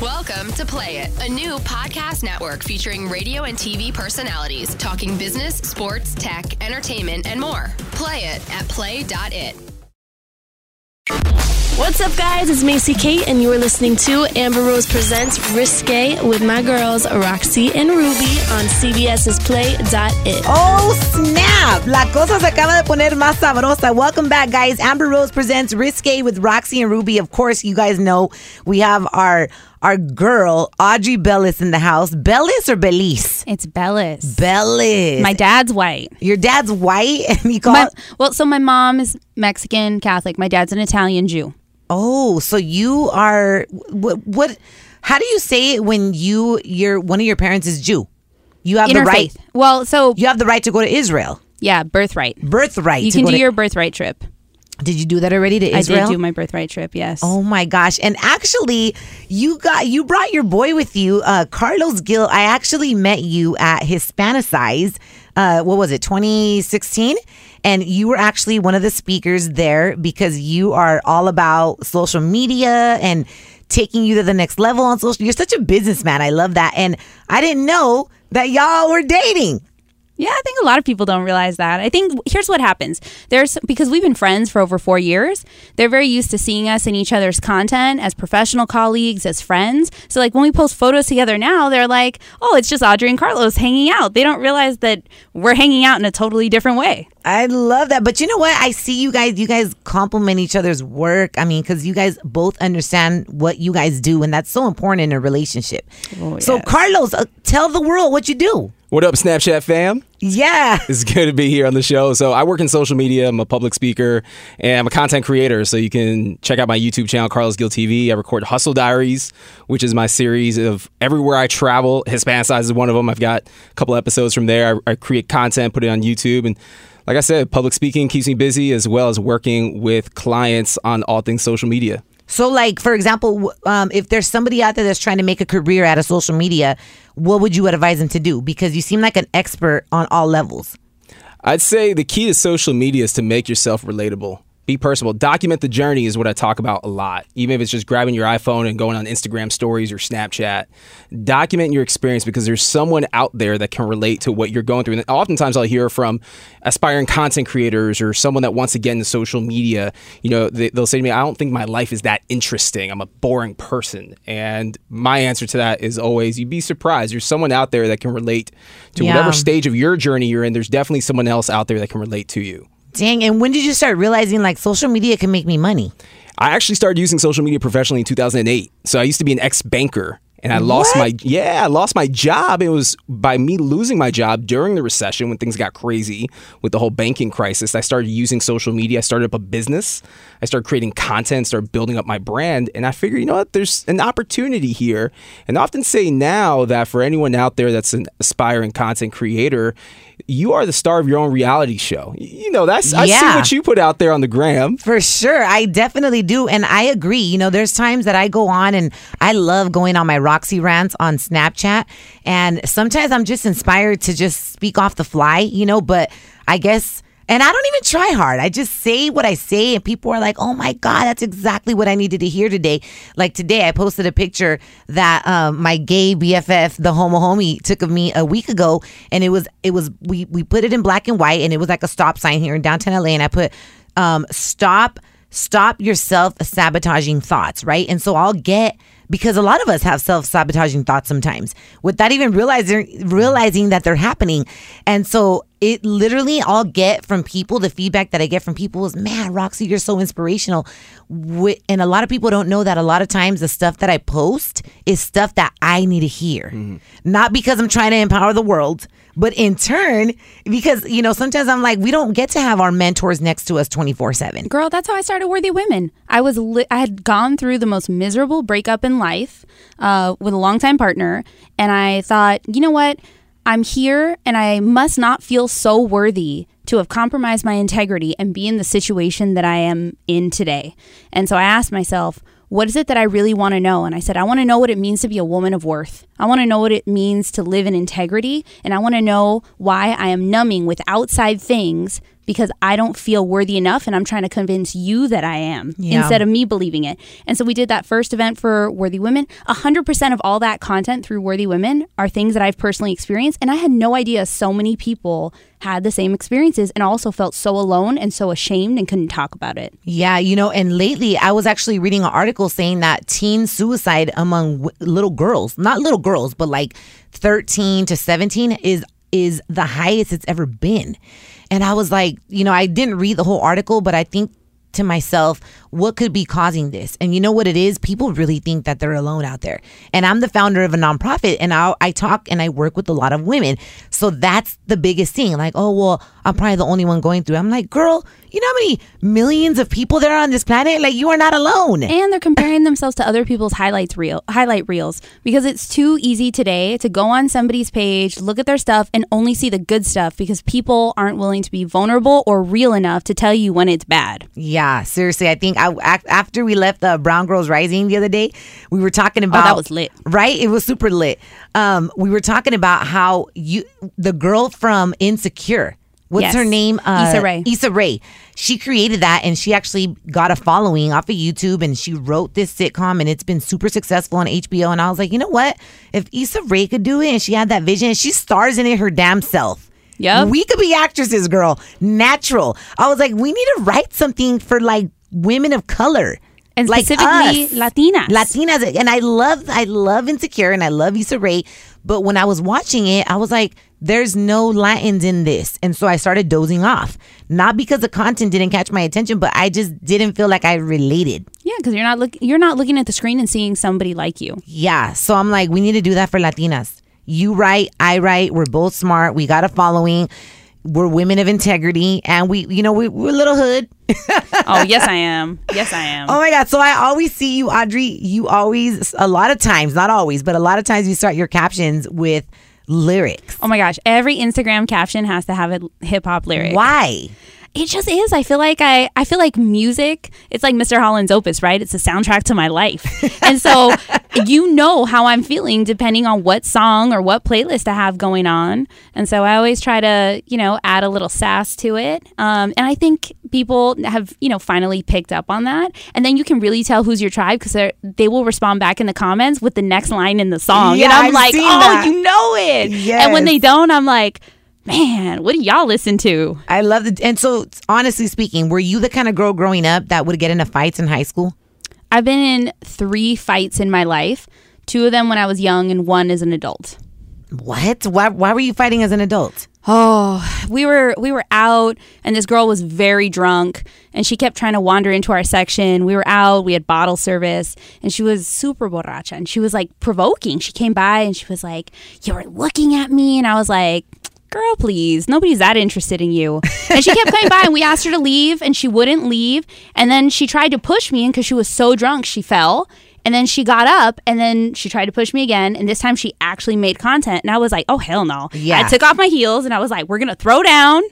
Welcome to Play It, a new podcast network featuring radio and TV personalities talking business, sports, tech, entertainment, and more. Play it at play.it. What's up, guys? It's Macy Kate, and you are listening to Amber Rose Presents Risque with my girls, Roxy and Ruby, on CBS's Play.it. Oh snap! La cosa se acaba de poner más sabrosa. Welcome back, guys. Amber Rose presents Risque with Roxy and Ruby. Of course, you guys know we have our our girl Audrey Bellis in the house. Bellis or Belize? It's Bellis. Bellis. My dad's white. Your dad's white, and you call. My, well, so my mom is Mexican Catholic. My dad's an Italian Jew. Oh, so you are what? What? How do you say it when you your one of your parents is Jew? You have the right. Well, so You have the right to go to Israel. yeah, birthright. Birthright. You to can go do to- your birthright trip. Did you do that already to Israel? I did do my birthright trip. Yes. Oh my gosh! And actually, you got you brought your boy with you, uh, Carlos Gil. I actually met you at Hispanicize. Uh, what was it, 2016? And you were actually one of the speakers there because you are all about social media and taking you to the next level on social. You're such a businessman. I love that. And I didn't know that y'all were dating. Yeah, I think a lot of people don't realize that. I think here's what happens. There's because we've been friends for over 4 years. They're very used to seeing us in each other's content as professional colleagues, as friends. So like when we post photos together now, they're like, "Oh, it's just Audrey and Carlos hanging out." They don't realize that we're hanging out in a totally different way. I love that. But you know what? I see you guys, you guys compliment each other's work. I mean, because you guys both understand what you guys do, and that's so important in a relationship. So, Carlos, uh, tell the world what you do. What up, Snapchat fam? Yeah. It's good to be here on the show. So, I work in social media. I'm a public speaker and I'm a content creator. So, you can check out my YouTube channel, Carlos Gil TV. I record Hustle Diaries, which is my series of everywhere I travel. Hispanicize is one of them. I've got a couple episodes from there. I, I create content, put it on YouTube. And like I said, public speaking keeps me busy as well as working with clients on all things social media. So, like for example, um, if there's somebody out there that's trying to make a career out of social media, what would you advise them to do? Because you seem like an expert on all levels. I'd say the key to social media is to make yourself relatable. Be personable. Document the journey is what I talk about a lot. Even if it's just grabbing your iPhone and going on Instagram stories or Snapchat, document your experience because there's someone out there that can relate to what you're going through. And oftentimes I'll hear from aspiring content creators or someone that wants to get into social media. You know, they, they'll say to me, I don't think my life is that interesting. I'm a boring person. And my answer to that is always, you'd be surprised. There's someone out there that can relate to Yeah. whatever stage of your journey you're in. There's definitely someone else out there that can relate to you. Dang, and when did you start realizing like social media can make me money? I actually started using social media professionally in 2008. So I used to be an ex banker and I lost my yeah, I lost my job. It was by me losing my job during the recession when things got crazy with the whole banking crisis. I started using social media. I started up a business. I started creating content, started building up my brand, and I figured, you know what, there's an opportunity here. And I often say now that for anyone out there that's an aspiring content creator, you are the star of your own reality show. You know, that's I see what you put out there on the gram. For sure. I definitely do. And I agree. You know, there's times that I go on and I love going on my Roxy rants on Snapchat. And sometimes I'm just inspired to just speak off the fly, you know, but I guess. And I don't even try hard. I just say what I say, and people are like, "Oh my god, that's exactly what I needed to hear today." Like today, I posted a picture that um, my gay BFF, the homo homie, took of me a week ago, and it was it was we we put it in black and white, and it was like a stop sign here in downtown LA, and I put um, stop stop yourself sabotaging thoughts, right? And so I'll get because a lot of us have self sabotaging thoughts sometimes without even realizing realizing that they're happening. And so it literally I'll get from people the feedback that I get from people is, "Man, Roxy, you're so inspirational." And a lot of people don't know that a lot of times the stuff that I post is stuff that I need to hear. Mm-hmm. Not because I'm trying to empower the world, but in turn because you know, sometimes I'm like we don't get to have our mentors next to us 24/7. Girl, that's how I started Worthy Women. I was li- I had gone through the most miserable breakup in life uh, with a longtime partner, and I thought, you know what? I'm here, and I must not feel so worthy to have compromised my integrity and be in the situation that I am in today. And so I asked myself, what is it that I really want to know? And I said, I want to know what it means to be a woman of worth. I want to know what it means to live in integrity. And I want to know why I am numbing with outside things because I don't feel worthy enough. And I'm trying to convince you that I am Yeah. instead of me believing it. And so we did that first event for Worthy Women. 100% of all that content through Worthy Women are things that I've personally experienced. And I had no idea so many people had the same experiences and also felt so alone and so ashamed and couldn't talk about it. Yeah, you know, and lately I was actually reading an article saying that teen suicide among w- little girls, not little girls, but like 13 to 17 is is the highest it's ever been. And I was like, you know, I didn't read the whole article, but I think to myself, what could be causing this? And you know what it is? People really think that they're alone out there. And I'm the founder of a nonprofit and I, I talk and I work with a lot of women. So that's the biggest thing. Like, oh, well, I'm probably the only one going through. I'm like, girl, you know how many millions of people there are on this planet? Like, you are not alone. And they're comparing themselves to other people's highlights reel highlight reels because it's too easy today to go on somebody's page, look at their stuff, and only see the good stuff because people aren't willing to be vulnerable or real enough to tell you when it's bad. Yeah, seriously. I think I, after we left the Brown Girls Rising the other day, we were talking about Oh, that was lit. right? It was super lit. Um, we were talking about how you, the girl from Insecure, what's Yes. her name? Uh, Issa Rae. Issa Rae. She created that, and she actually got a following off of YouTube, and she wrote this sitcom, and it's been super successful on HBO. And I was like, you know what? If Issa Rae could do it, and she had that vision, she stars in it her damn self. Yep. We could be actresses, girl. Natural. I was like, we need to write something for like women of color. And like specifically us. Latinas. Latinas. And I love I love Insecure and I love Issa Rae. But when I was watching it, I was like, there's no Latins in this. And so I started dozing off. Not because the content didn't catch my attention, but I just didn't feel like I related. Yeah, because you're not look you're not looking at the screen and seeing somebody like you. Yeah. So I'm like, we need to do that for Latinas. You write, I write. We're both smart. We got a following. We're women of integrity, and we, you know, we, we're a little hood. Oh yes, I am. Yes, I am. Oh my God. So I always see you, Audrey. You always, a lot of times, not always, but a lot of times you start your captions with lyrics. Oh my gosh, every Instagram caption has to have a hip hop lyric. Why? It just is. I feel like I I feel like music, it's like Mr. Holland's opus, right? It's a soundtrack to my life. and so you know how I'm feeling depending on what song or what playlist I have going on. And so I always try to, you know, add a little sass to it. Um, and I think people have, you know, finally picked up on that. And then you can really tell who's your tribe because they will respond back in the comments with the next line in the song. Yeah, and I'm I've like, oh, that. you know it. And when they don't, I'm like, man, what do y'all listen to? I love it. And so, honestly speaking, were you the kind of girl growing up that would get into fights in high school? I've been in three fights in my life. Two of them when I was young, and one as an adult. What? Why, why were you fighting as an adult? Oh, we were we were out, and this girl was very drunk, and she kept trying to wander into our section. We were out, we had bottle service, and she was super borracha, and she was like provoking. She came by and she was like, "You're looking at me," and I was like. Girl, please. Nobody's that interested in you. And she kept coming by, and we asked her to leave, and she wouldn't leave. And then she tried to push me, and because she was so drunk, she fell. And then she got up and then she tried to push me again. And this time she actually made content. And I was like, oh, hell no. Yeah. I took off my heels and I was like, we're going to throw down.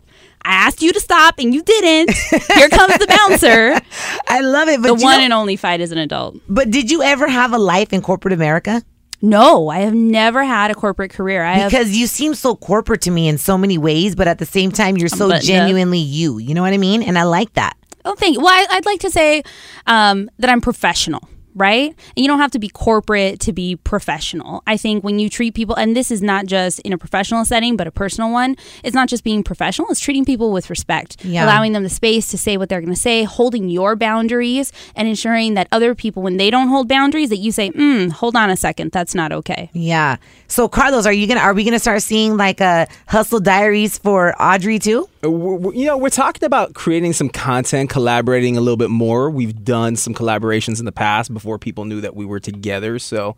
I asked you to stop and you didn't. Here comes the bouncer. I love it. But the one know- and only fight as an adult. But did you ever have a life in corporate America? No, I have never had a corporate career. I have, Because you seem so corporate to me in so many ways, but at the same time, you're so genuinely you. You know what I mean? And I like that. Oh, thank you. Well, I, I'd like to say um, that I'm professional, right? And you don't have to be corporate to be professional. I think when you treat people, and this is not just in a professional setting, but a personal one, it's not just being professional, it's treating people with respect, Yeah. allowing them the space to say what they're going to say, holding your boundaries, and ensuring that other people, when they don't hold boundaries, that you say, mm, hold on a second, that's not okay. Yeah. So Carlos, are you gonna are we gonna start seeing like a hustle diaries for Audrey too? Uh, we're- we're- you know, we're talking about creating some content, collaborating a little bit more. We've done some collaborations in the past before people knew that we were together. So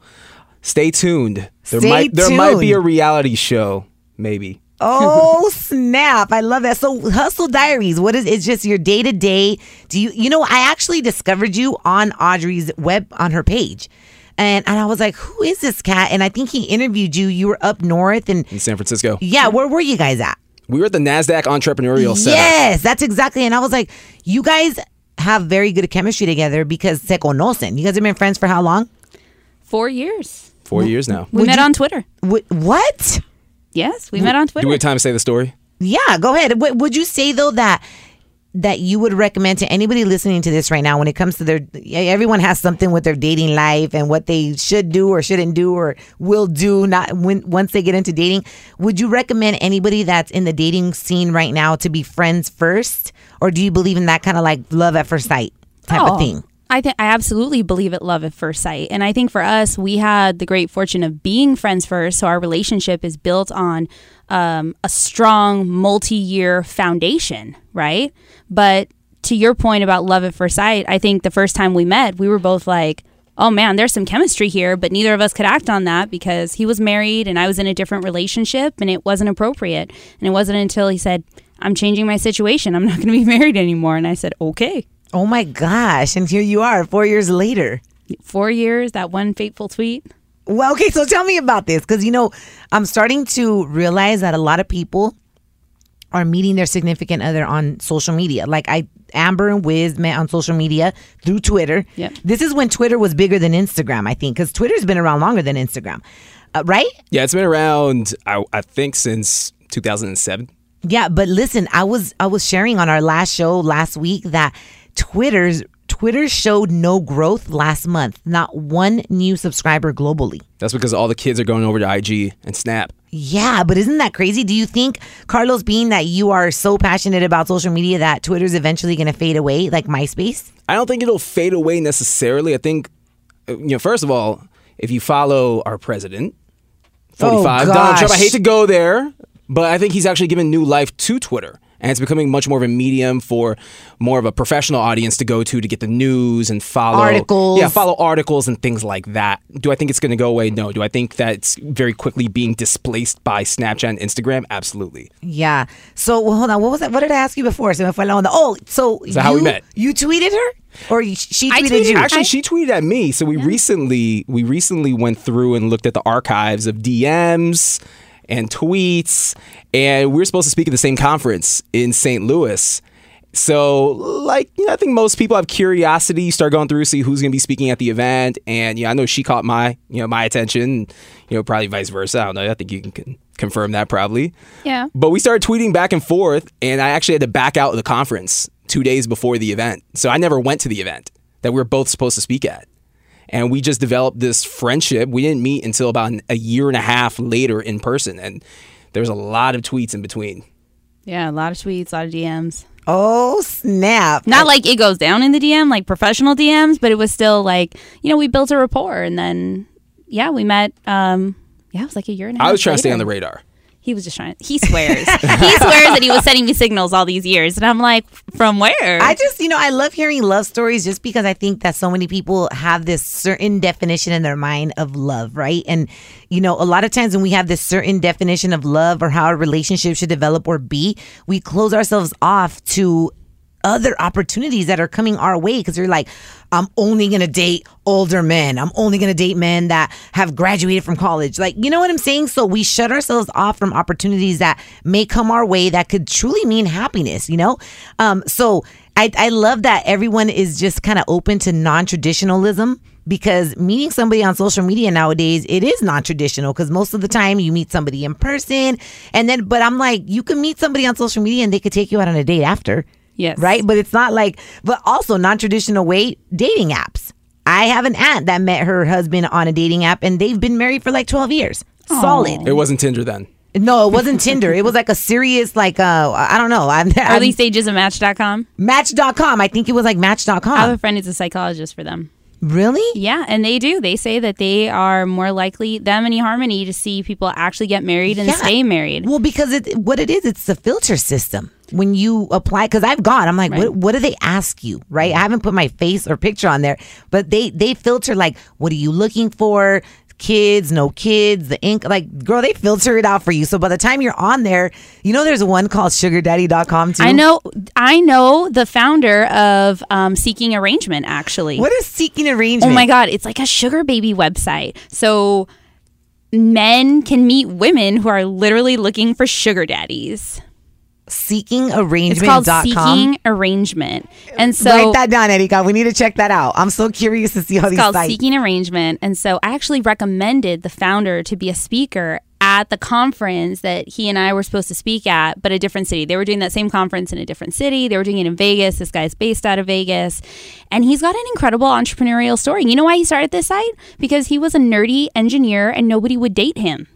stay tuned. There Stay might there might be a reality show, maybe. Oh snap! I love that. So hustle diaries. What is? It's just your day to day. Do you? You know, I actually discovered you on Audrey's web on her page, and and I was like, who is this cat? And I think he interviewed you. You were up north, and In San Francisco. yeah, where were you guys at? We were at the NASDAQ Entrepreneurial Center. Yes, that's exactly. And I was like, you guys have very good chemistry together because se conocen. You guys have been friends for how long? Four years. Four years now. We Would met you- on Twitter. Wh- What? Yes, we met on Twitter. Do we have time to say the story? Yeah, go ahead. W- would you say though that that you would recommend to anybody listening to this right now when it comes to their everyone has something with their dating life and what they should do or shouldn't do or will do not when once they get into dating. Would you recommend anybody that's in the dating scene right now to be friends first? Or do you believe in that kind of like love at first sight type Oh, of thing I think I absolutely believe it love at first sight. And I think for us, we had the great fortune of being friends first. So our relationship is built on um, a strong multi year foundation, right? But to your point about love at first sight, I think the first time we met, we were both like, oh man, there's some chemistry here, but neither of us could act on that because he was married and I was in a different relationship and it wasn't appropriate. And it wasn't until he said, I'm changing my situation. I'm not going to be married anymore. And I said, okay. Oh my gosh. And here you are four years later. Four years, that one fateful tweet. Well, okay, so tell me about this because you know I'm starting to realize that a lot of people are meeting their significant other on social media. Like I, Amber and Wiz met on social media through Twitter. Yep. This is when Twitter was bigger than Instagram, I think, because Twitter's been around longer than Instagram, uh, right? Yeah, it's been around, I, I think, since 2007. Yeah, but listen, I was I was sharing on our last show last week that Twitter's Twitter showed no growth last month. Not one new subscriber globally. That's because all the kids are going over to IG and Snap. Yeah, but isn't that crazy? Do you think, Carlos, being that you are so passionate about social media, that Twitter's eventually going to fade away like MySpace? I don't think it'll fade away necessarily. I think, uh, you know, first of all, if you follow our president, 45, Oh, Donald Trump, I hate to go there, but I think he's actually given new life to Twitter. And it's becoming much more of a medium for more of a professional audience to go to to get the news and follow Articles. Yeah, follow articles and things like that. Do I think it's going to go away? No. Do I think that it's very quickly being displaced by Snapchat and Instagram? Absolutely. Yeah. So well, hold on. What was that? What did I ask you before? So if I on the oh, so Is that how we you- met? You tweeted her, or you- she I tweeted, you? Actually, she tweeted at me. So we recently we recently went through and looked at the archives of DMs and tweets, and we're supposed to speak at the same conference in St. Louis. So, like, you know, I think most people have curiosity. You start going through, see who's going to be speaking at the event, and yeah, I know she caught my, you know, my attention. You know, probably vice versa. I don't know. I think you can con- confirm that probably. Yeah. But we started tweeting back and forth, and I actually had to back out of the conference two days before the event. So I never went to the event that we were both supposed to speak at. And we just developed this friendship. We didn't meet until about an- a year and a half later in person. And there was a lot of tweets in between. Yeah, a lot of tweets, a lot of DMs. Oh snap! Not like it goes down in the DM, like professional DMs, but it was still like you know we built a rapport, and then yeah, we met. Um, yeah, it was like a year and a half. I was trying to stay on the radar. He was just trying. He swears. he swears that he was sending me signals all these years, and I'm like, from where? I just, you know, I love hearing love stories just because I think that so many people have this certain definition in their mind of love, right? And, you know, a lot of times when we have this certain definition of love or how a relationship should develop or be, we close ourselves off to other opportunities that are coming our way because you're like, I'm only gonna date older men. I'm only gonna date men that have graduated from college. Like, you know what I'm saying? So we shut ourselves off from opportunities that may come our way that could truly mean happiness, you know? Um, so I, I love that everyone is just kind of open to non traditionalism because meeting somebody on social media nowadays it is non-traditional because most of the time you meet somebody in person and then but i'm like you can meet somebody on social media and they could take you out on a date after Yes. right but it's not like but also non-traditional way dating apps i have an aunt that met her husband on a dating app and they've been married for like 12 years solid It wasn't Tinder then. no it wasn't tinder it was like a serious like uh i don't know i've Early stages of Match.com. match.com i think it was like match.com I have a friend who's a psychologist for them. Really? Yeah, and they do. They say that they are more likely, them and eHarmony, to see people actually get married and Yeah. stay married. Well, because it what it is, it's the filter system. When you apply, because I've gone, I'm like, what, what do they ask you, right? I haven't put my face or picture on there, but they they filter like, what are you looking for? Kids, no kids, the ink, like, girl, they filter it out for you. So by the time you're on there, you know, there's one called SugarDaddy.com too. I know, I know the founder of um, Seeking Arrangement. Actually, What is Seeking Arrangement? Oh my god, it's like a sugar baby website. So men can meet women who are literally looking for sugar daddies. Seeking It's called Seeking Arrangement, and so Write that down, Erika. We need to check that out. I'm so curious to see how It's these called sites. Seeking Arrangement. And so I actually recommended the founder to be a speaker at the conference that he and I were supposed to speak at, but a different city. They were doing that same conference in a different city. They were doing it in Vegas. This guy's based out of Vegas. And he's got an incredible entrepreneurial story. You know why he started this site? Because he was a nerdy engineer and nobody would date him.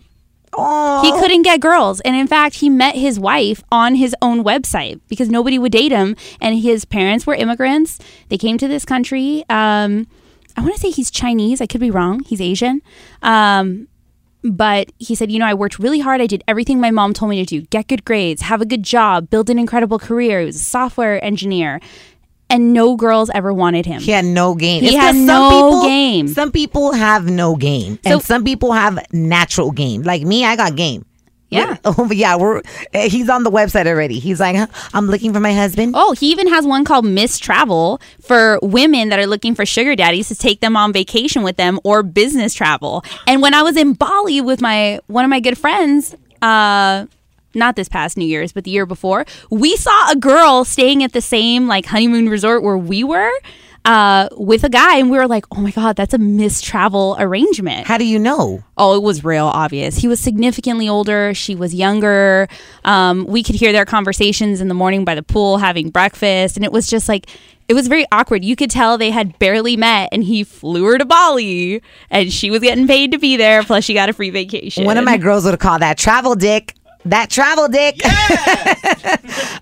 He couldn't get girls. And in fact, he met his wife on his own website because nobody would date him. And his parents were immigrants. They came to this country. Um, I want to say he's Chinese. I could be wrong. He's Asian. Um, but he said, you know, I worked really hard. I did everything my mom told me to do get good grades, have a good job, build an incredible career. He was a software engineer. And no girls ever wanted him. He had no game. He It's had no people, game. Some people have no game, So- and some people have natural game. Like me, I got game. Yeah. Oh, yeah. We're eh, he's on the website already. He's like, I'm looking for my husband. Oh, he even has one called Miss Travel for women that are looking for sugar daddies to take them on vacation with them or business travel. And when I was in Bali with my one of my good friends, uh not this past New Year's, but the year before, we saw a girl staying at the same like honeymoon resort where we were uh, with a guy, and we were like, "Oh my god, that's a Miss Travel arrangement." How do you know? Oh, it was real obvious. He was significantly older. She was younger. Um, we could hear their conversations in the morning by the pool having breakfast, and it was just like it was very awkward. You could tell they had barely met, and he flew her to Bali, and she was getting paid to be there. Plus, she got a free vacation. One of my girls would call that travel dick. That travel dick.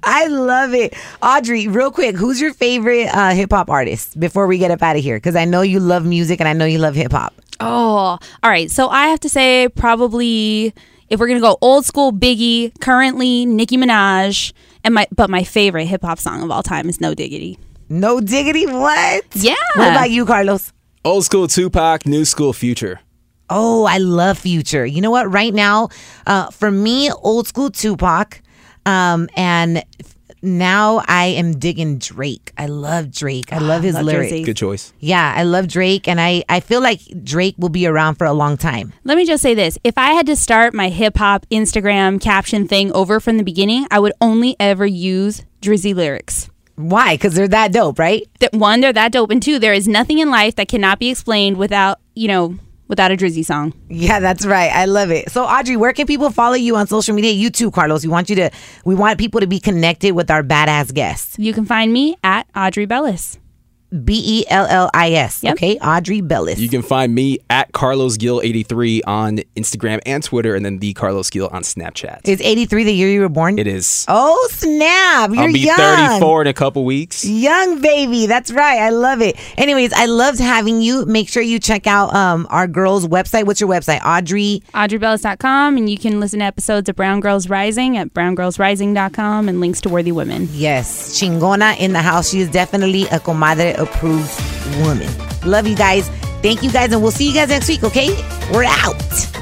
I love it. Audrey, real quick, who's your favorite uh, hip hop artist before we get up out of here? Because I know you love music and I know you love hip hop. Oh, all right. So I have to say, probably if we're gonna go old school, Biggie. Currently, Nicki Minaj, and my but my favorite hip hop song of all time is No Diggity. No diggity, what? Yeah. What about you, Carlos? Old school Tupac, new school Future. Oh, I love Future. You know what? Right now, uh, for me, old school Tupac, um, and now I am digging Drake. I love Drake. I love his love lyrics. Drizzy. Good choice. Yeah, I love Drake, and I I feel like Drake will be around for a long time. Let me just say this: if I had to start my hip hop Instagram caption thing over from the beginning, I would only ever use Drizzy lyrics. Why? Because they're that dope, right? That one, they're that dope, and two, there is nothing in life that cannot be explained without you know without a Drizzy song. Yeah, that's right. I love it. So, Audrey, where can people follow you on social media? You too, Carlos. We want you to. We want people to be connected with our badass guests. You can find me at Audrey Bellis. B E L L I S. Okay, Audrey Bellis. You can find me at Carlos Gil 83 on Instagram and Twitter, and then the Carlos Gil on Snapchat. Is 83 the year you were born? It is. Oh, snap. You're I'll be young. 34 in a couple weeks. Young baby. That's right. I love it. Anyways, I loved having you. Make sure you check out um, our girls' website. What's your website? Audrey. AudreyBellis.com, and you can listen to episodes of Brown Girls Rising at browngirlsrising.com and links to Worthy Women. Yes, Chingona in the house. She is definitely a comadre approved woman. Love you guys. Thank you guys, and we'll see you guys next week, okay? We're out.